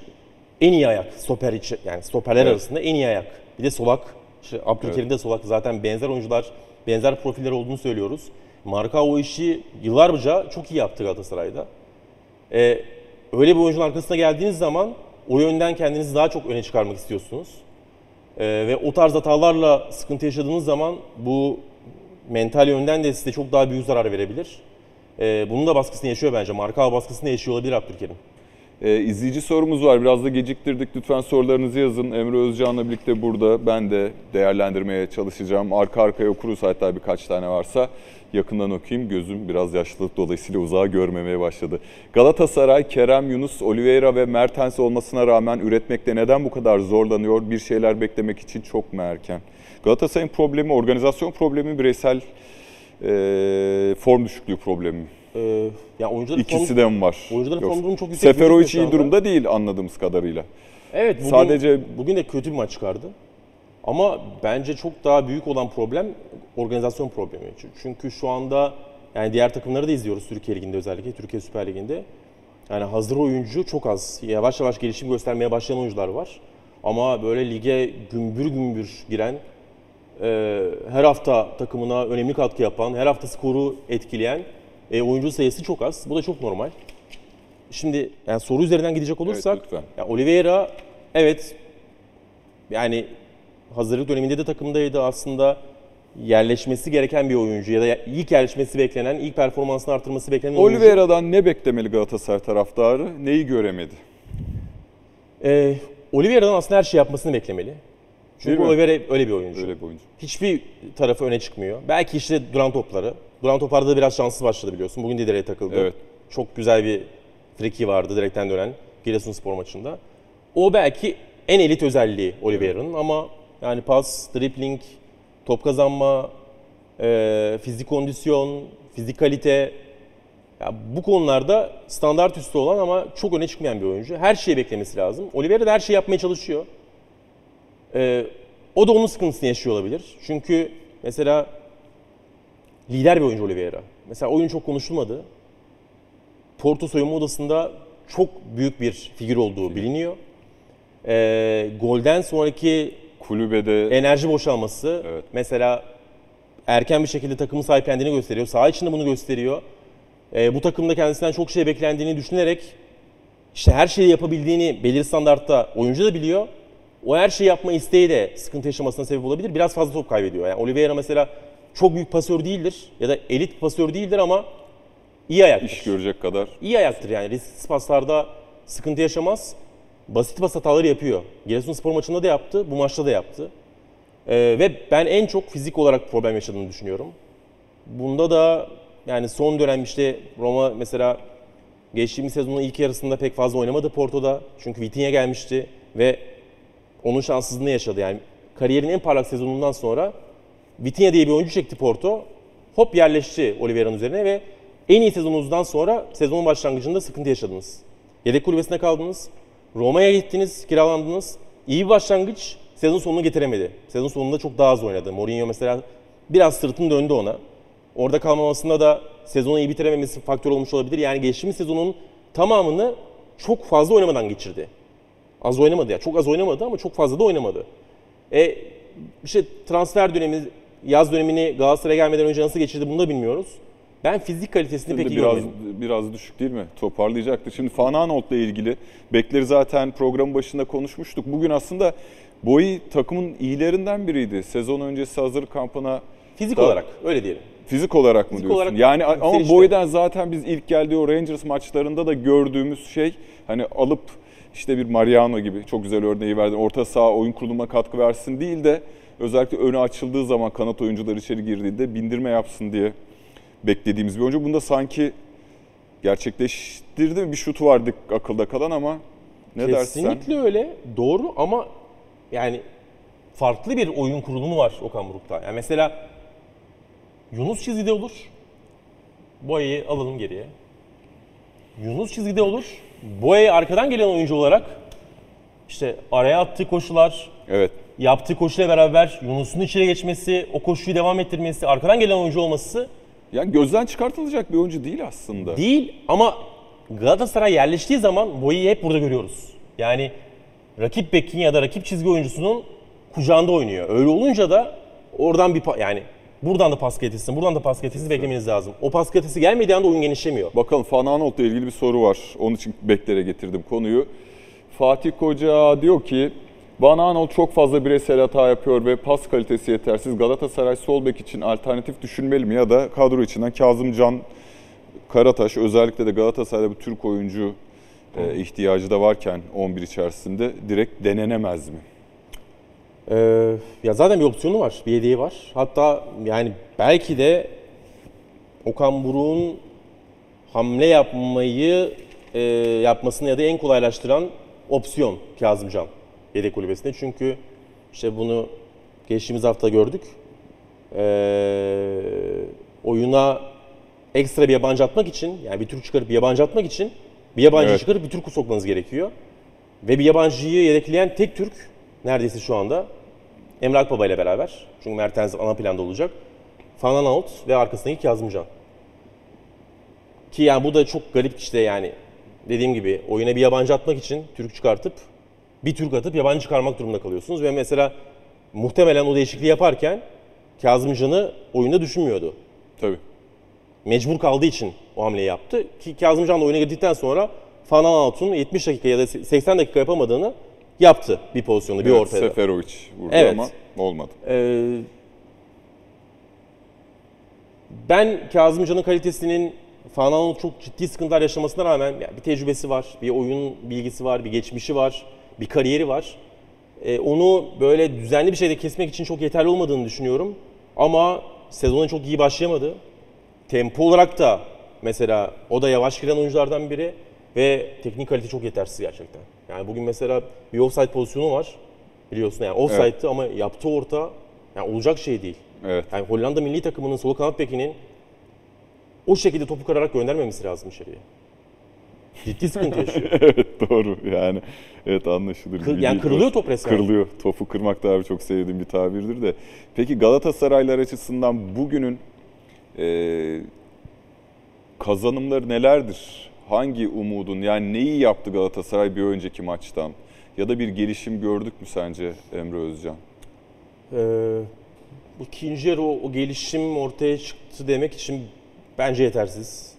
en iyi ayak. Stoper içi, yani stoperler Evet. arasında en iyi ayak. Bir de solak. İşte Abdülkerim de solak. Zaten benzer oyuncular, benzer profiller olduğunu söylüyoruz. Markao o işi yıllarca çok iyi yaptı Galatasaray'da. Ee, öyle bir oyuncunun arkasına geldiğiniz zaman o yönden kendinizi daha çok öne çıkarmak istiyorsunuz. Ee, ve o tarz hatalarla sıkıntı yaşadığınız zaman bu mental yönden de size çok daha büyük zarar verebilir. Ee, bunun da baskısını yaşıyor bence. Marka baskısını yaşıyor olabilir Abdülkerim. E, izleyici sorumuz var. Biraz da geciktirdik. Lütfen sorularınızı yazın. Emre Özcan'la birlikte burada. Ben de değerlendirmeye çalışacağım. Arka arkaya okuruz hatta birkaç tane varsa. Yakından okuyayım. Gözüm biraz yaşlılık dolayısıyla uzağa görmemeye başladı. Galatasaray, Kerem, Yunus, Oliveira ve Mertens olmasına rağmen üretmekte neden bu kadar zorlanıyor? Bir şeyler beklemek için çok mu erken? Galatasaray'ın problemi, organizasyon problemi, bireysel e, form düşüklüğü problemi. Ee, ya oyuncuların İkisi form- de mi var? oyuncuların Yoksa- form durumu çok yüksek Seferovic iyi durumda değil anladığımız kadarıyla. Evet bugün, Sadece- bugün de kötü bir maç çıkardı. Ama bence çok daha büyük olan problem organizasyon problemi. Çünkü şu anda yani diğer takımları da izliyoruz Türkiye Ligi'nde özellikle Türkiye Süper Ligi'nde. Yani hazır oyuncu çok az. Yavaş yavaş gelişim göstermeye başlayan oyuncular var. Ama böyle lige gümbür gümbür giren, e, her hafta takımına önemli katkı yapan, her hafta skoru etkileyen e, oyuncu sayısı çok az. Bu da çok normal. Şimdi yani soru üzerinden gidecek olursak, lütfen. ya Oliveira evet yani hazırlık döneminde de takımdaydı aslında yerleşmesi gereken bir oyuncu ya da ilk yerleşmesi beklenen, ilk performansını artırması beklenen oyuncu. Oliveira'dan ne beklemeli Galatasaray taraftarı? Neyi göremedi? Ee, Oliveira'dan aslında her şey yapmasını beklemeli. Çünkü? Oliveira öyle bir oyuncu. Öyle bir oyuncu. Hiçbir tarafı öne çıkmıyor. Belki işte duran topları. Duran toplarda da biraz şanssız başladı biliyorsun. Bugün de direğe takıldı. Evet. Çok güzel bir friki vardı direkten dönen Giresunspor maçında. O belki en elit özelliği Oliveira'nın ama yani pas, dribbling, top kazanma, e, fizik kondisyon, fizik kalite ya bu konularda standart üstü olan ama çok öne çıkmayan bir oyuncu. Her şeyi beklemesi lazım. Oliveira da her şeyi yapmaya çalışıyor. Ee, o da onun sıkıntısını yaşıyor olabilir. Çünkü mesela lider bir oyuncu Oliveira. Mesela oyun çok konuşulmadı. Porto soyunma odasında çok büyük bir figür olduğu biliniyor. Ee, golden sonraki Kulübede enerji boşalması Evet. mesela erken bir şekilde takımı sahiplendiğini gösteriyor. Saha içinde bunu gösteriyor. Ee, bu takımda kendisinden çok şey beklendiğini düşünerek işte her şeyi yapabildiğini belirli standartta oyuncu da biliyor. O her şeyi yapma isteği de sıkıntı yaşamasına sebep olabilir. Biraz fazla top kaybediyor. Yani Oliveira mesela çok büyük pasör değildir ya da elit pasör değildir ama iyi ayaktır. iş görecek kadar. İyi ayaktır yani. Risksiz paslarda sıkıntı yaşamaz. Basit pas hataları yapıyor. Giresunspor maçında da yaptı, bu maçta da yaptı. Ee, ve ben en çok fizik olarak problem yaşadığını düşünüyorum. Bunda da yani son dönem işte Roma mesela geçtiğimiz sezonun ilk yarısında pek fazla oynamadı Porto'da. Çünkü Vitinha gelmişti ve onun şanssızlığını yaşadı. Yani kariyerin en parlak sezonundan sonra Vitinha diye bir oyuncu çekti Porto. Hop yerleşti Oliveira'nın üzerine ve en iyi sezonunuzdan sonra sezonun başlangıcında sıkıntı yaşadınız. Yedek kulübesine kaldınız. Roma'ya gittiniz, kiralandınız. İyi bir başlangıç sezon sonunu getiremedi. Sezon sonunda çok daha az oynadı. Mourinho mesela biraz sırtını döndü ona. orada kalmamasında da sezonu iyi bitirememesi faktör olmuş olabilir. Yani geçtiğimiz sezonun tamamını çok fazla oynamadan geçirdi. Az oynamadı ya. Çok az oynamadı ama çok fazla da oynamadı. E işte transfer dönemi, yaz dönemini Galatasaray'a gelmeden önce nasıl geçirdi bunu da bilmiyoruz. Ben fizik kalitesini pek iyi biraz görmedim. biraz düşük değil mi? Toparlayacaktı. Şimdi Fananolt'la ilgili bekleri zaten programın başında konuşmuştuk. Bugün aslında Boyi takımın iyilerinden biriydi. Sezon öncesi hazırlık kampına Fizik Daha- olarak öyle diyelim. fizik olarak mı Fizik diyorsun? olarak yani ama. Boy'den zaten biz ilk geldiği o Rangers maçlarında da gördüğümüz şey hani alıp işte bir Mariano gibi çok güzel örneği verdin. Orta saha oyun kuruluma katkı versin değil de özellikle önü açıldığı zaman kanat oyuncular içeri girdiğinde bindirme yapsın diye beklediğimiz bir oyuncu. Bunda sanki gerçekleştirdi mi? Bir şutu vardı akılda kalan ama ne dersin sen? Kesinlikle öyle. Doğru ama yani farklı bir oyun kurulumu var Okan Buruk'ta. Yani mesela Yunus çizgide olur. Boya'yı alalım geriye. Yunus çizgide olur. Boya'ya arkadan gelen oyuncu olarak işte araya attığı koşular, Evet. Yaptığı koşuyla beraber Yunus'un içeri geçmesi, o koşuyu devam ettirmesi, arkadan gelen oyuncu olması Yani gözden çıkartılacak bir oyuncu değil aslında. Değil ama Galatasaray yerleştiği zaman Boya'yı hep burada görüyoruz. Yani rakip bekin ya da rakip çizgi oyuncusunun kucağında oynuyor. Öyle olunca da oradan bir pa- yani buradan da pas getirsin, buradan da pas getirsin beklemeniz lazım. O pas getirisi gelmediği anda oyun genişlemiyor. Bakalım Fananolt'la ilgili bir soru var. Onun için beklere getirdim konuyu. Fatih Koca diyor ki Van Aanholt çok fazla bireysel hata yapıyor ve pas kalitesi yetersiz. Galatasaray sol bek için alternatif düşünmeli mi ya da kadro içinden Kazımcan Karataş özellikle de Galatasaray'da bu Türk oyuncu e, ihtiyacı da varken 11 içerisinde direkt denenemez mi? Ee, ya zaten bir opsiyonu var, bir yedeği var. Hatta yani belki de Okan Buruk'un hamle yapmayı e, yapmasını ya da en kolaylaştıran opsiyon Kazımcan yedek kulübesinde. Çünkü işte bunu geçtiğimiz hafta gördük. Ee, oyuna ekstra bir yabancı atmak için, yani bir Türk çıkarıp bir yabancı atmak için bir yabancı Evet. çıkarıp bir Türk sokmanız gerekiyor. Ve bir yabancıyı yedekleyen tek Türk neredeyse şu anda Emre Akbaba ile beraber. Çünkü Mertens ana planda olacak. Fanan Out ve arkasındaki Kazımcan. Ki yani bu da çok garip işte yani. Dediğim gibi oyuna bir yabancı atmak için Türk çıkartıp bir Türk atıp yabancı çıkarmak durumunda kalıyorsunuz. Ve mesela muhtemelen o değişikliği yaparken Kazımcan'ı oyunda düşünmüyordu. Tabii. Mecbur kaldığı için o hamleyi yaptı. Ki Kazımcan da oyuna girdikten sonra Fanan Out'un 70 dakika ya da 80 dakika yapamadığını yaptı bir pozisyonda, bir Evet, ortada. Seferovic vurdu Evet. ama olmadı. Ee, ben Kazımcan'ın kalitesinin Fanan'ın çok ciddi sıkıntılar yaşamasına rağmen yani bir tecrübesi var, bir oyun bilgisi var, bir geçmişi var, bir kariyeri var. Ee, onu böyle düzenli bir şekilde kesmek için çok yeterli olmadığını düşünüyorum. Ama sezona çok iyi başlayamadı. Tempo olarak da mesela o da yavaş giren oyunculardan biri ve teknik kalite çok yetersiz gerçekten. Yani bugün mesela bir offside pozisyonu var biliyorsun yani offside'tı ama yaptığı orta yani olacak şey değil. Evet. Yani Hollanda milli takımının sol kanat bekinin o şekilde topu kırarak göndermemesi lazım içeriye. Ciddi sıkıntı yaşıyor. evet doğru yani. Evet anlaşılır. Kır- yani kırılıyor top resmen. Kırılıyor. Topu kırmak da abi çok sevdiğim bir tabirdir de. Peki Galatasaraylar açısından bugünün e, kazanımları nelerdir? Hangi umudun yani neyi yaptı Galatasaray bir önceki maçtan? Ya da bir gelişim gördük mü sence Emre Özcan? Ee, bu ikinci yarı o, o gelişim ortaya çıktı demek için bence yetersiz.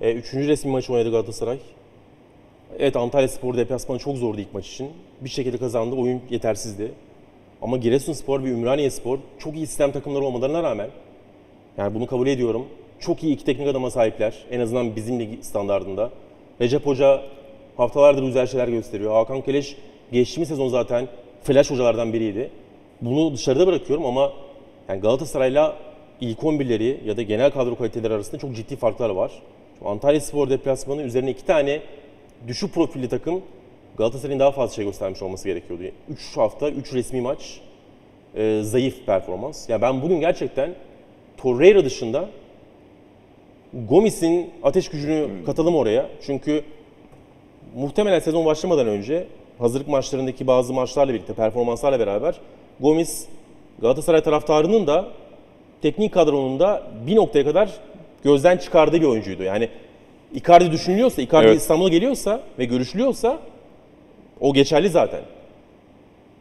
Ee, üçüncü resmi maçı oynadı Galatasaray. Evet Antalya Spor deplasmanı çok zordu ilk maç için. Bir şekilde kazandı. Oyun yetersizdi. Ama Giresunspor ve Ümraniye Spor çok iyi sistem takımları olmalarına rağmen yani bunu kabul ediyorum. Çok iyi iki teknik adama sahipler. En azından bizim lig standartında. Recep Hoca haftalardır güzel şeyler gösteriyor. Hakan Keleş geçtiğimiz sezon zaten flash hocalardan biriydi. Bunu dışarıda bırakıyorum ama yani Galatasaray'la ilk 11'leri ya da genel kadro kaliteleri arasında çok ciddi farklar var. Antalya Spor deplasmanı üzerine iki tane düşük profilli takım Galatasaray'ın daha fazla şey göstermiş olması gerekiyordu. 3 hafta, 3 resmi maç, e, zayıf performans. Ya ben bugün gerçekten Torreira dışında Gomis'in ateş gücünü katalım oraya. Çünkü muhtemelen sezon başlamadan önce hazırlık maçlarındaki bazı maçlarla birlikte, performanslarla beraber Gomis Galatasaray taraftarının da teknik kadronun da bir noktaya kadar gözden çıkardığı bir oyuncuydu. Yani Icardi düşünülüyorsa, Icardi Evet. İstanbul'a geliyorsa ve görüşülüyorsa o geçerli zaten.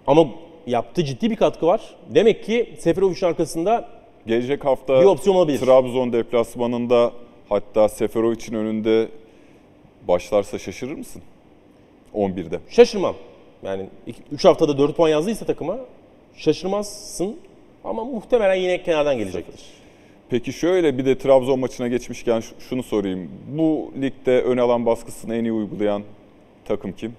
Ama yaptığı ciddi bir katkı var. Demek ki Seferovic'in arkasında Gelecek hafta bir opsiyon olabilir. Trabzon deplasmanında hatta Seferovic'in önünde başlarsa şaşırır mısın? 11'de. Şaşırmam. Yani 3 haftada 4 puan yazdıysa takıma şaşırmazsın. Ama muhtemelen yine kenardan gelecektir. Peki şöyle bir de Trabzon maçına geçmişken şunu sorayım. Bu ligde ön alan baskısını en iyi uygulayan takım kim?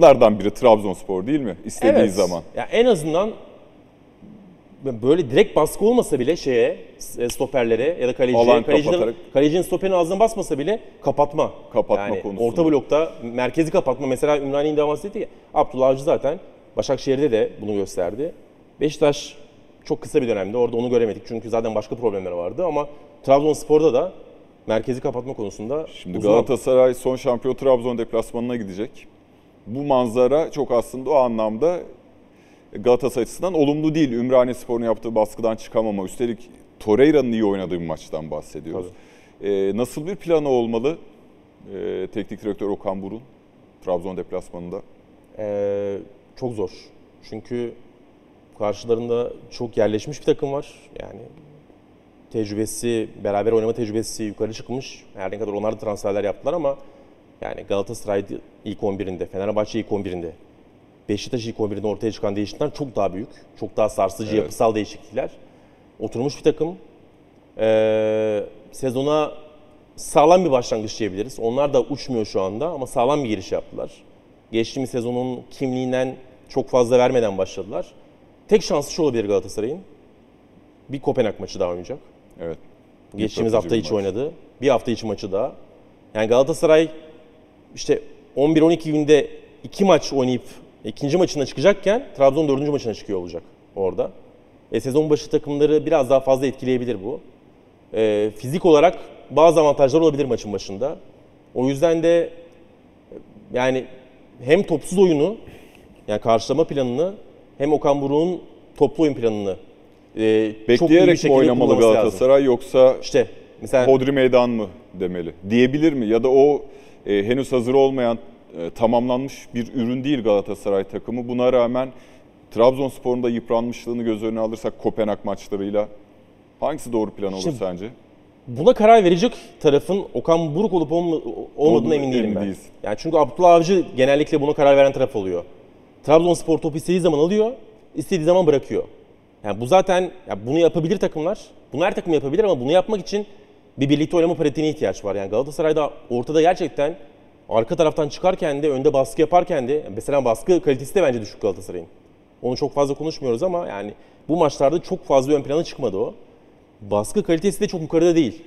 Lardan biri Trabzonspor değil mi? İstediği zaman. Ya en azından böyle direkt baskı olmasa bile şeye e, stoperlere ya da kaleciye, Alan kalecinin, kapatarak. kalecinin stoperin ağzına basmasa bile kapatma. Kapatma yani konusunda. Orta blokta merkezi kapatma. Mesela Ümraniye'nin devam etti ya. Abdullah Avcı zaten Başakşehir'de de bunu gösterdi. Beşiktaş çok kısa bir dönemde orada onu göremedik. Çünkü zaten başka problemler vardı ama Trabzonspor'da da merkezi kapatma konusunda Şimdi uzman. Galatasaray son şampiyon Trabzon deplasmanına gidecek. Bu manzara çok aslında o anlamda Galatasaray açısından olumlu değil. Ümraniye Spor'un yaptığı baskıdan çıkamama. Üstelik Torreira'nın iyi oynadığı bir maçtan bahsediyoruz. Ee, nasıl bir planı olmalı ee, teknik direktör Okan Burun Trabzon deplasmanında? Ee, çok zor. Çünkü karşılarında çok yerleşmiş bir takım var. Yani tecrübesi, beraber oynama tecrübesi yukarı çıkmış. Her ne kadar onlar da transferler yaptılar ama yani Galatasaray ilk 11'inde, Fenerbahçe ilk 11'inde, Beşiktaş ilk 11'inde ortaya çıkan değişiklikler çok daha büyük. Çok daha sarsıcı, Evet. yapısal değişiklikler. Oturmuş bir takım. Ee, sezona sağlam bir başlangıç diyebiliriz. Onlar da uçmuyor şu anda ama sağlam bir giriş yaptılar. Geçtiğimiz sezonun kimliğinden çok fazla vermeden başladılar. Tek şansı şu olabilir Galatasaray'ın. Bir Kopenhag maçı daha oynayacak. Evet. Geçtiğimiz hafta içi oynadı. Bir hafta içi maçı daha. Yani Galatasaray işte 11-12 günde iki maç oynayıp ikinci maçına çıkacakken Trabzon dördüncü maçına çıkıyor olacak orada. E, sezon başı takımları biraz daha fazla etkileyebilir bu. E, fizik olarak bazı avantajlar olabilir maçın başında. O yüzden de e, yani hem topsuz oyunu yani karşılama planını hem Okan Buruk'un toplu oyun planını e, çok iyi bir Bekleyerek mi şekilde oynamalı kullanması lazım. Galatasaray yoksa İşte mesela Hodri meydan mı demeli? Diyebilir mi? Ya da o e, henüz hazır olmayan, e, tamamlanmış bir ürün değil Galatasaray takımı. Buna rağmen Trabzonspor'un da yıpranmışlığını göz önüne alırsak Kopenhag maçlarıyla hangisi doğru plan olur Şimdi- sence? Buna karar verecek tarafın Okan Buruk olup olma- olmadığına emin değilim emin ben. değilsin. Yani çünkü Abdullah Avcı genellikle buna karar veren taraf oluyor. Trabzonspor topu istediği zaman alıyor, istediği zaman bırakıyor. Yani bu zaten ya bunu yapabilir takımlar. Bunu her takım yapabilir ama bunu yapmak için bir birlikte oynama pratiğine ihtiyaç var. Yani Galatasaray'da ortada gerçekten arka taraftan çıkarken de önde baskı yaparken de mesela baskı kalitesi de bence düşük Galatasaray'ın. Onu çok fazla konuşmuyoruz ama yani bu maçlarda çok fazla ön plana çıkmadı o. Baskı kalitesi de çok yukarıda değil.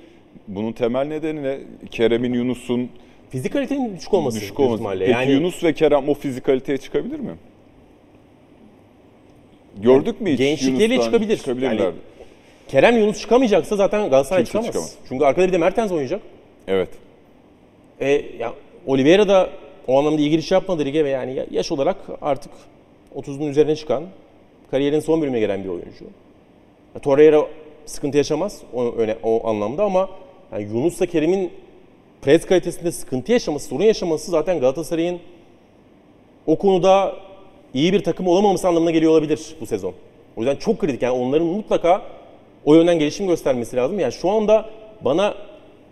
Bunun temel nedeni ne? Kerem'in, Yunus'un Fizik kalitenin düşük olması düşük olması. Peki yani Yunus ve Kerem o fizikaliteye çıkabilir mi? Gördük mü hiç? gençlikleriyle Yunus'tan çıkabilir. Yani- Kerem Yunus çıkamayacaksa zaten Galatasaray Kimse çıkamaz. çıkamaz. Çünkü arkada bir de Mertens oynayacak. Evet. E, ya Oliveira da o anlamda iyi giriş yapmadı lige ve yani ya- yaş olarak artık 30'un üzerine çıkan, kariyerin son bölümüne gelen bir oyuncu. Ya, Torreira sıkıntı yaşamaz o, öyle, o anlamda ama yani Yunus'la Kerem'in pres kalitesinde sıkıntı yaşaması, sorun yaşaması zaten Galatasaray'ın o konuda iyi bir takım olamaması anlamına geliyor olabilir bu sezon. O yüzden çok kritik. Yani onların mutlaka o yönden gelişim göstermesi lazım. Yani şu anda bana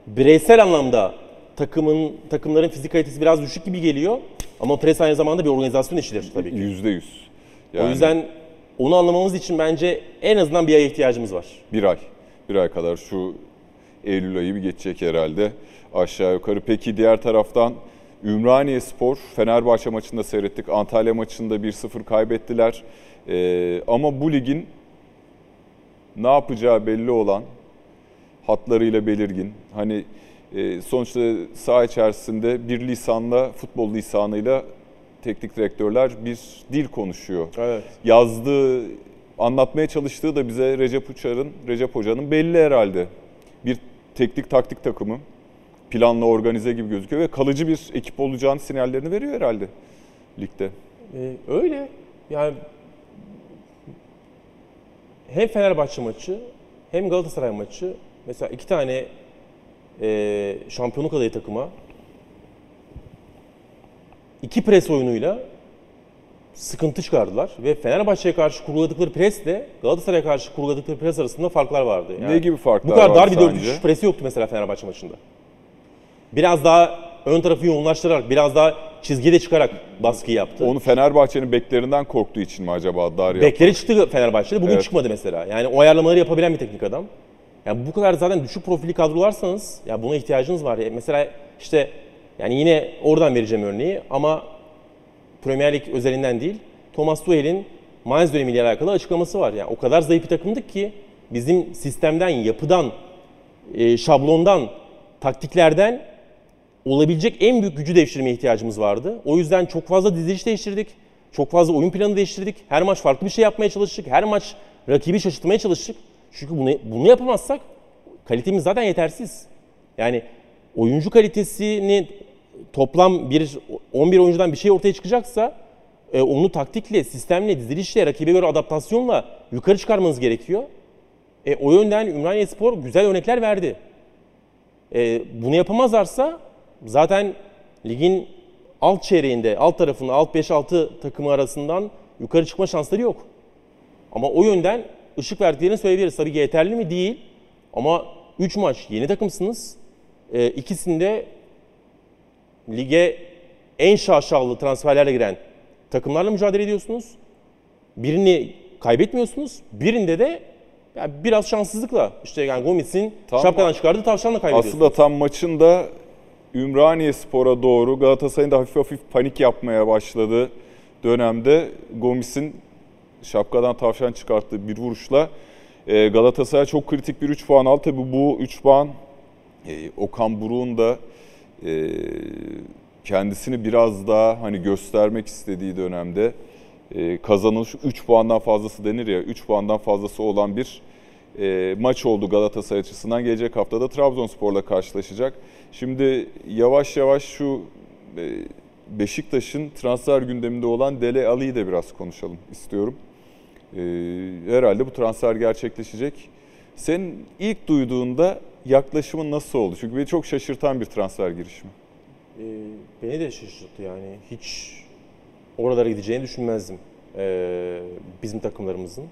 bireysel anlamda takımın takımların fizik kalitesi biraz düşük gibi geliyor. Ama pres aynı zamanda bir organizasyon işidir tabii ki. Yüzde yüz. O yüzden onu anlamamız için bence en azından bir aya ihtiyacımız var. Bir ay. Bir ay kadar şu Eylül ayı bir geçecek herhalde aşağı yukarı. Peki diğer taraftan Ümraniye Spor Fenerbahçe maçında seyrettik. Antalya maçında 1-0 kaybettiler. Ee, ama bu ligin ne yapacağı belli olan hatlarıyla belirgin. Hani e, sonuçta saha içerisinde bir lisanla, futbol lisanıyla teknik direktörler bir dil konuşuyor Evet. yazdığı, anlatmaya çalıştığı da bize Recep Uçar'ın, Recep Hoca'nın belli herhalde. Bir teknik taktik takımı, planlı organize gibi gözüküyor ve kalıcı bir ekip olacağını sinyallerini veriyor herhalde ligde. Ee, öyle. Yani hem Fenerbahçe maçı hem Galatasaray maçı mesela iki tane e, şampiyonluk adayı takıma iki pres oyunuyla sıkıntı çıkardılar ve Fenerbahçe'ye karşı kurguladıkları presle Galatasaray'a karşı kurguladıkları pres arasında farklar vardı. Yani Ne gibi farklar Bu kadar var dar bir sence? 4 presi yoktu mesela Fenerbahçe maçında. Biraz daha ön tarafı yoğunlaştırarak, biraz daha çizgiye çıkarak baskı yaptı. Onu Fenerbahçe'nin beklerinden korktuğu için mi acaba dar yaptı? Bekleri çıktı Fenerbahçe'de. Bugün Evet. çıkmadı mesela. Yani o ayarlamaları yapabilen bir teknik adam. Yani bu kadar zaten düşük profili kadrolarsanız ya buna ihtiyacınız var. Ya mesela işte yani yine oradan vereceğim örneği ama Premier Lig özelinden değil. Thomas Tuchel'in Mainz dönemiyle alakalı açıklaması var. Yani o kadar zayıf bir takımdık ki bizim sistemden, yapıdan, e, şablondan, taktiklerden olabilecek en büyük gücü devşirmeye ihtiyacımız vardı. O yüzden çok fazla diziliş değiştirdik. Çok fazla oyun planı değiştirdik. Her maç farklı bir şey yapmaya çalıştık. Her maç rakibi şaşırtmaya çalıştık. Çünkü bunu, bunu yapamazsak kalitemiz zaten yetersiz. Yani oyuncu kalitesini toplam bir 11 oyuncudan bir şey ortaya çıkacaksa e, onu taktikle, sistemle, dizilişle, rakibe göre adaptasyonla yukarı çıkarmanız gerekiyor. E, o yönden Ümraniye Spor güzel örnekler verdi. E, bunu yapamazlarsa zaten ligin alt çeyreğinde, alt tarafında, alt 5-6 takımı arasından yukarı çıkma şansları yok. Ama o yönden ışık verdiklerini söyleyebiliriz. Tabii ki yeterli mi? Değil. Ama 3 maç yeni takımsınız. E, ikisinde lige en şaşalı transferlerle giren takımlarla mücadele ediyorsunuz. Birini kaybetmiyorsunuz. Birinde de ya biraz şanssızlıkla işte yani Gomis'in şapkadan çıkardığı tavşanla kaybediyorsunuz. Aslında tam maçında Ümraniye Spor'a doğru Galatasaray'ın da hafif hafif panik yapmaya başladığı dönemde Gomis'in şapkadan tavşan çıkarttığı bir vuruşla e, Galatasaray çok kritik bir 3 puan aldı. Tabii bu 3 puan e, Okan Buruk'un da e, kendisini biraz daha hani göstermek istediği dönemde kazanılmış 3 puandan fazlası denir ya 3 puandan fazlası olan bir e, maç oldu Galatasaray açısından. Gelecek haftada Trabzonspor'la karşılaşacak. Şimdi yavaş yavaş şu e, Beşiktaş'ın transfer gündeminde olan Dele Ali'yi de biraz konuşalım istiyorum. E, herhalde bu transfer gerçekleşecek. Senin ilk duyduğunda yaklaşımın nasıl oldu? Çünkü beni çok şaşırtan bir transfer girişimi. Ee, beni de şaşırttı yani. Hiç oralara gideceğini düşünmezdim ee, bizim takımlarımızın.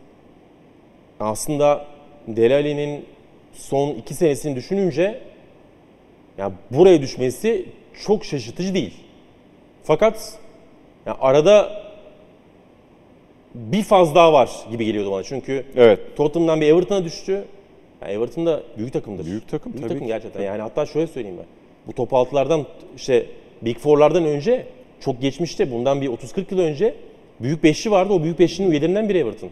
Aslında Dele Alli'nin son iki senesini düşününce ya buraya düşmesi çok şaşırtıcı değil. Fakat ya arada bir faz daha var gibi geliyordu bana. Çünkü Evet. Tottenham'dan bir Everton'a düştü. Yani Everton da büyük takımdır. Büyük takım büyük tabii takım ki. gerçekten. Yani hatta şöyle söyleyeyim ben. Bu top altılardan işte Big Four'lardan önce çok geçmişte bundan bir 30-40 yıl önce büyük beşli vardı. O büyük beşlinin üyelerinden biri Everton.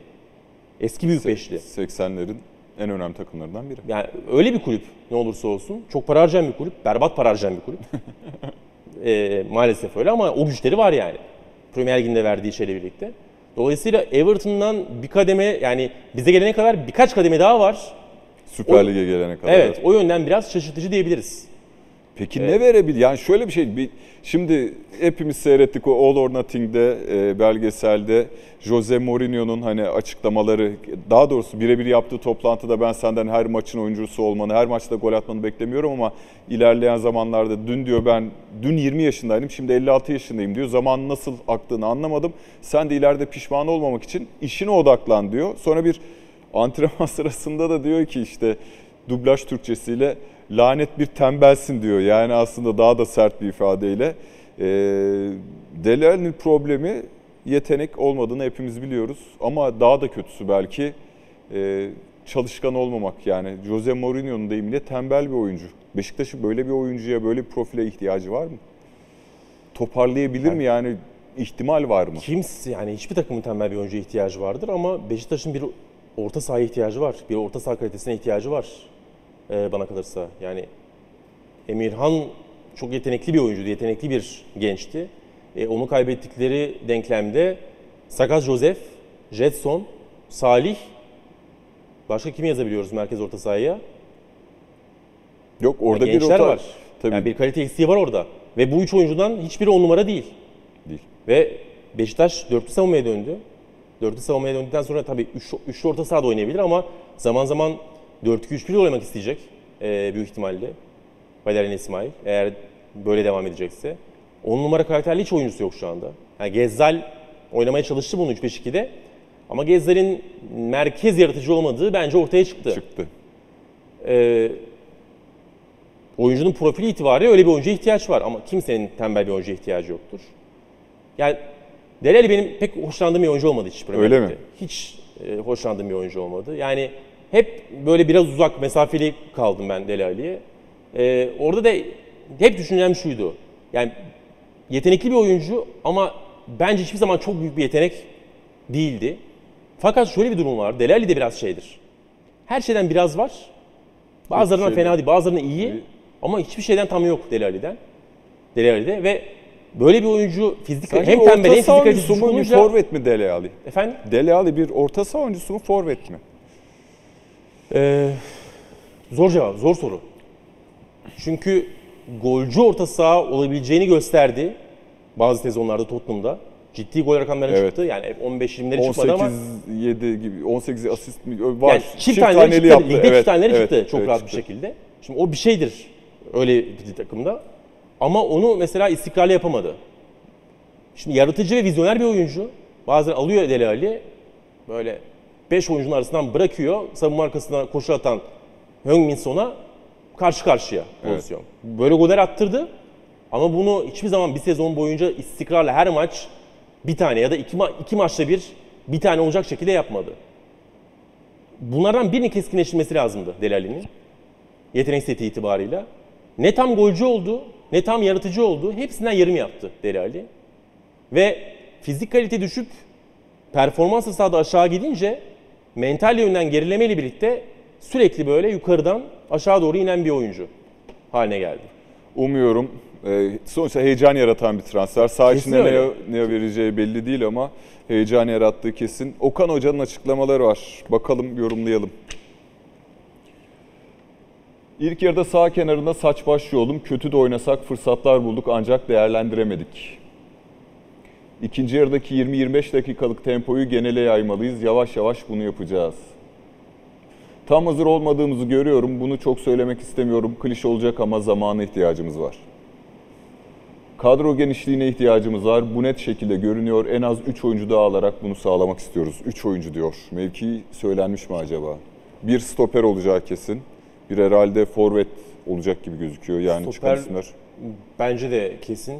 Eski büyük beşli. 80'lerin en önemli takımlarından biri. Yani öyle bir kulüp ne olursa olsun. Çok para harcayan bir kulüp. Berbat para harcayan bir kulüp. Ee, maalesef öyle ama o güçleri var yani. Premier Lig'in de verdiği şeyle birlikte. Dolayısıyla Everton'dan bir kademe yani bize gelene kadar birkaç kademe daha var. Süper Lig'e gelene kadar. Evet, o yönden biraz şaşırtıcı diyebiliriz. Peki ne verebilir? Yani şöyle bir şey. Bir, şimdi hepimiz seyrettik o All or Nothing'de e, belgeselde Jose Mourinho'nun hani açıklamaları daha doğrusu birebir yaptığı toplantıda ben senden her maçın oyuncusu olmanı, her maçta gol atmanı beklemiyorum ama ilerleyen zamanlarda dün diyor ben dün 20 yaşındaydım şimdi 56 yaşındayım diyor. Zaman nasıl aktığını anlamadım. Sen de ileride pişman olmamak için işine odaklan diyor. Sonra bir antrenman sırasında da diyor ki işte dublaj Türkçesiyle lanet bir tembelsin diyor. Yani aslında daha da sert bir ifadeyle. E, Dele Alli'nin problemi yetenek olmadığını hepimiz biliyoruz. Ama daha da kötüsü belki e, çalışkan olmamak. Yani Jose Mourinho'nun deyimiyle tembel bir oyuncu. Beşiktaş'ın böyle bir oyuncuya, böyle bir profile ihtiyacı var mı? Toparlayabilir mi yani? ihtimal var mı? Kimse yani hiçbir takımın tembel bir oyuncuya ihtiyacı vardır ama Beşiktaş'ın bir orta sahaya ihtiyacı var. Bir orta saha kalitesine ihtiyacı var ee, bana kalırsa. Yani Emirhan çok yetenekli bir oyuncuydu, yetenekli bir gençti. E, onu kaybettikleri denklemde Sakat Josef, Jetson, Salih, başka kimi yazabiliyoruz merkez orta sahaya? Yok orada bir rota- var. Tabii Yani bir kalite eksiği var orada. Ve bu üç oyuncudan hiçbiri on numara değil. değil. Ve Beşiktaş dörtlü savunmaya döndü. Dörtlü savunmaya döndükten sonra tabii üç, üçlü orta sahada oynayabilir ama zaman zaman 4-2-3-1 de oynamak isteyecek e, büyük ihtimalle. Valerian İsmail eğer böyle devam edecekse. 10 numara karakterli hiç oyuncusu yok şu anda. Yani Gezzal oynamaya çalıştı bunu 3-5-2'de. Ama Gezzal'in merkez yaratıcı olmadığı bence ortaya çıktı. Çıktı. Ee, oyuncunun profili itibariyle öyle bir oyuncuya ihtiyaç var ama kimsenin tembel bir oyuncuya ihtiyacı yoktur. Yani Delali benim pek hoşlandığım bir oyuncu olmadı hiç Öyle mi? Hiç e, hoşlandığım bir oyuncu olmadı. Yani hep böyle biraz uzak mesafeli kaldım ben Delali'ye. Ee, orada da hep düşüncem şuydu. Yani yetenekli bir oyuncu ama bence hiçbir zaman çok büyük bir yetenek değildi. Fakat şöyle bir durum var. Delali de biraz şeydir. Her şeyden biraz var. Bazılarından fena değil, bazılarından iyi. İyi. Ama hiçbir şeyden tam yok Deli Ali'den. Deli Ali'de ve böyle bir oyuncu fizik Sence hem tembel hem fizik açısı mu, olunca forvet mi Dele Alli? efendim Dele Alli bir orta saha oyuncusu mu, forvet mi? Ee, zor cevap, zor soru. Çünkü golcü orta saha olabileceğini gösterdi bazı sezonlarda Tottenham'da. Ciddi gol rakamları Evet. çıktı. Yani hep 15-20'leri çıkmadı 18 ama 7 gibi 18 asist mi var? yani çift, taneleri çıktı. yaptı. Ligde çift taneleri evet, çıktı çok evet, rahat çıktı. bir şekilde. Şimdi o bir şeydir öyle bir takımda. Ama onu mesela istikrarlı yapamadı. Şimdi yaratıcı ve vizyoner bir oyuncu. Bazen alıyor Dele Ali böyle 5 oyuncunun arasından bırakıyor. Savunma arkasına koşu atan Heung-Min Son'a karşı karşıya pozisyon. Böyle goller attırdı. Ama bunu hiçbir zaman bir sezon boyunca istikrarla her maç bir tane ya da iki, ma- iki maçta bir bir tane olacak şekilde yapmadı. Bunlardan birinin keskinleştirmesi lazımdı Dele Alli'nin. Yetenek seti itibarıyla. Ne tam golcü oldu, ne tam yaratıcı oldu. Hepsinden yarım yaptı Dele Ali. Ve fizik kalite düşüp performans sahada aşağı gidince mental yönden gerilemeyle birlikte sürekli böyle yukarıdan aşağı doğru inen bir oyuncu haline geldi. Umuyorum. E, sonuçta heyecan yaratan bir transfer. Sağ içinde ne, ne vereceği belli değil ama heyecan yarattığı kesin. Okan Hoca'nın açıklamaları var. Bakalım yorumlayalım. İlk yarıda sağ kenarında saç baş yolum. Kötü de oynasak fırsatlar bulduk ancak değerlendiremedik. İkinci yarıdaki 20-25 dakikalık tempoyu genele yaymalıyız. Yavaş yavaş bunu yapacağız. Tam hazır olmadığımızı görüyorum. Bunu çok söylemek istemiyorum. Klişe olacak ama zamana ihtiyacımız var. Kadro genişliğine ihtiyacımız var. Bu net şekilde görünüyor. En az 3 oyuncu daha alarak bunu sağlamak istiyoruz. 3 oyuncu diyor. Mevki söylenmiş mi acaba? Bir stoper olacağı kesin. Bir herhalde forvet olacak gibi gözüküyor. Yani çıkan Stoper- isimler. Bence de kesin.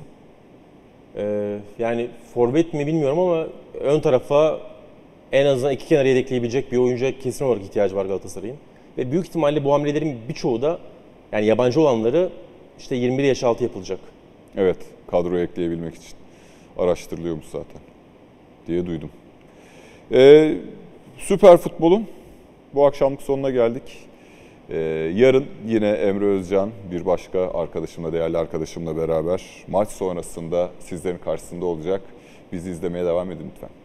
Ee, yani forvet mi bilmiyorum ama ön tarafa en azından iki kenara yedekleyebilecek bir oyuncuya kesin olarak ihtiyacı var Galatasaray'ın. Ve büyük ihtimalle bu hamlelerin birçoğu da yani yabancı olanları işte 21 yaş altı yapılacak. Evet, kadroya ekleyebilmek için araştırılıyormuş zaten diye duydum. Ee, süper futbolun bu akşamlık sonuna geldik. Ee, yarın yine Emre Özcan bir başka arkadaşımla, değerli arkadaşımla beraber maç sonrasında sizlerin karşısında olacak. Bizi izlemeye devam edin lütfen.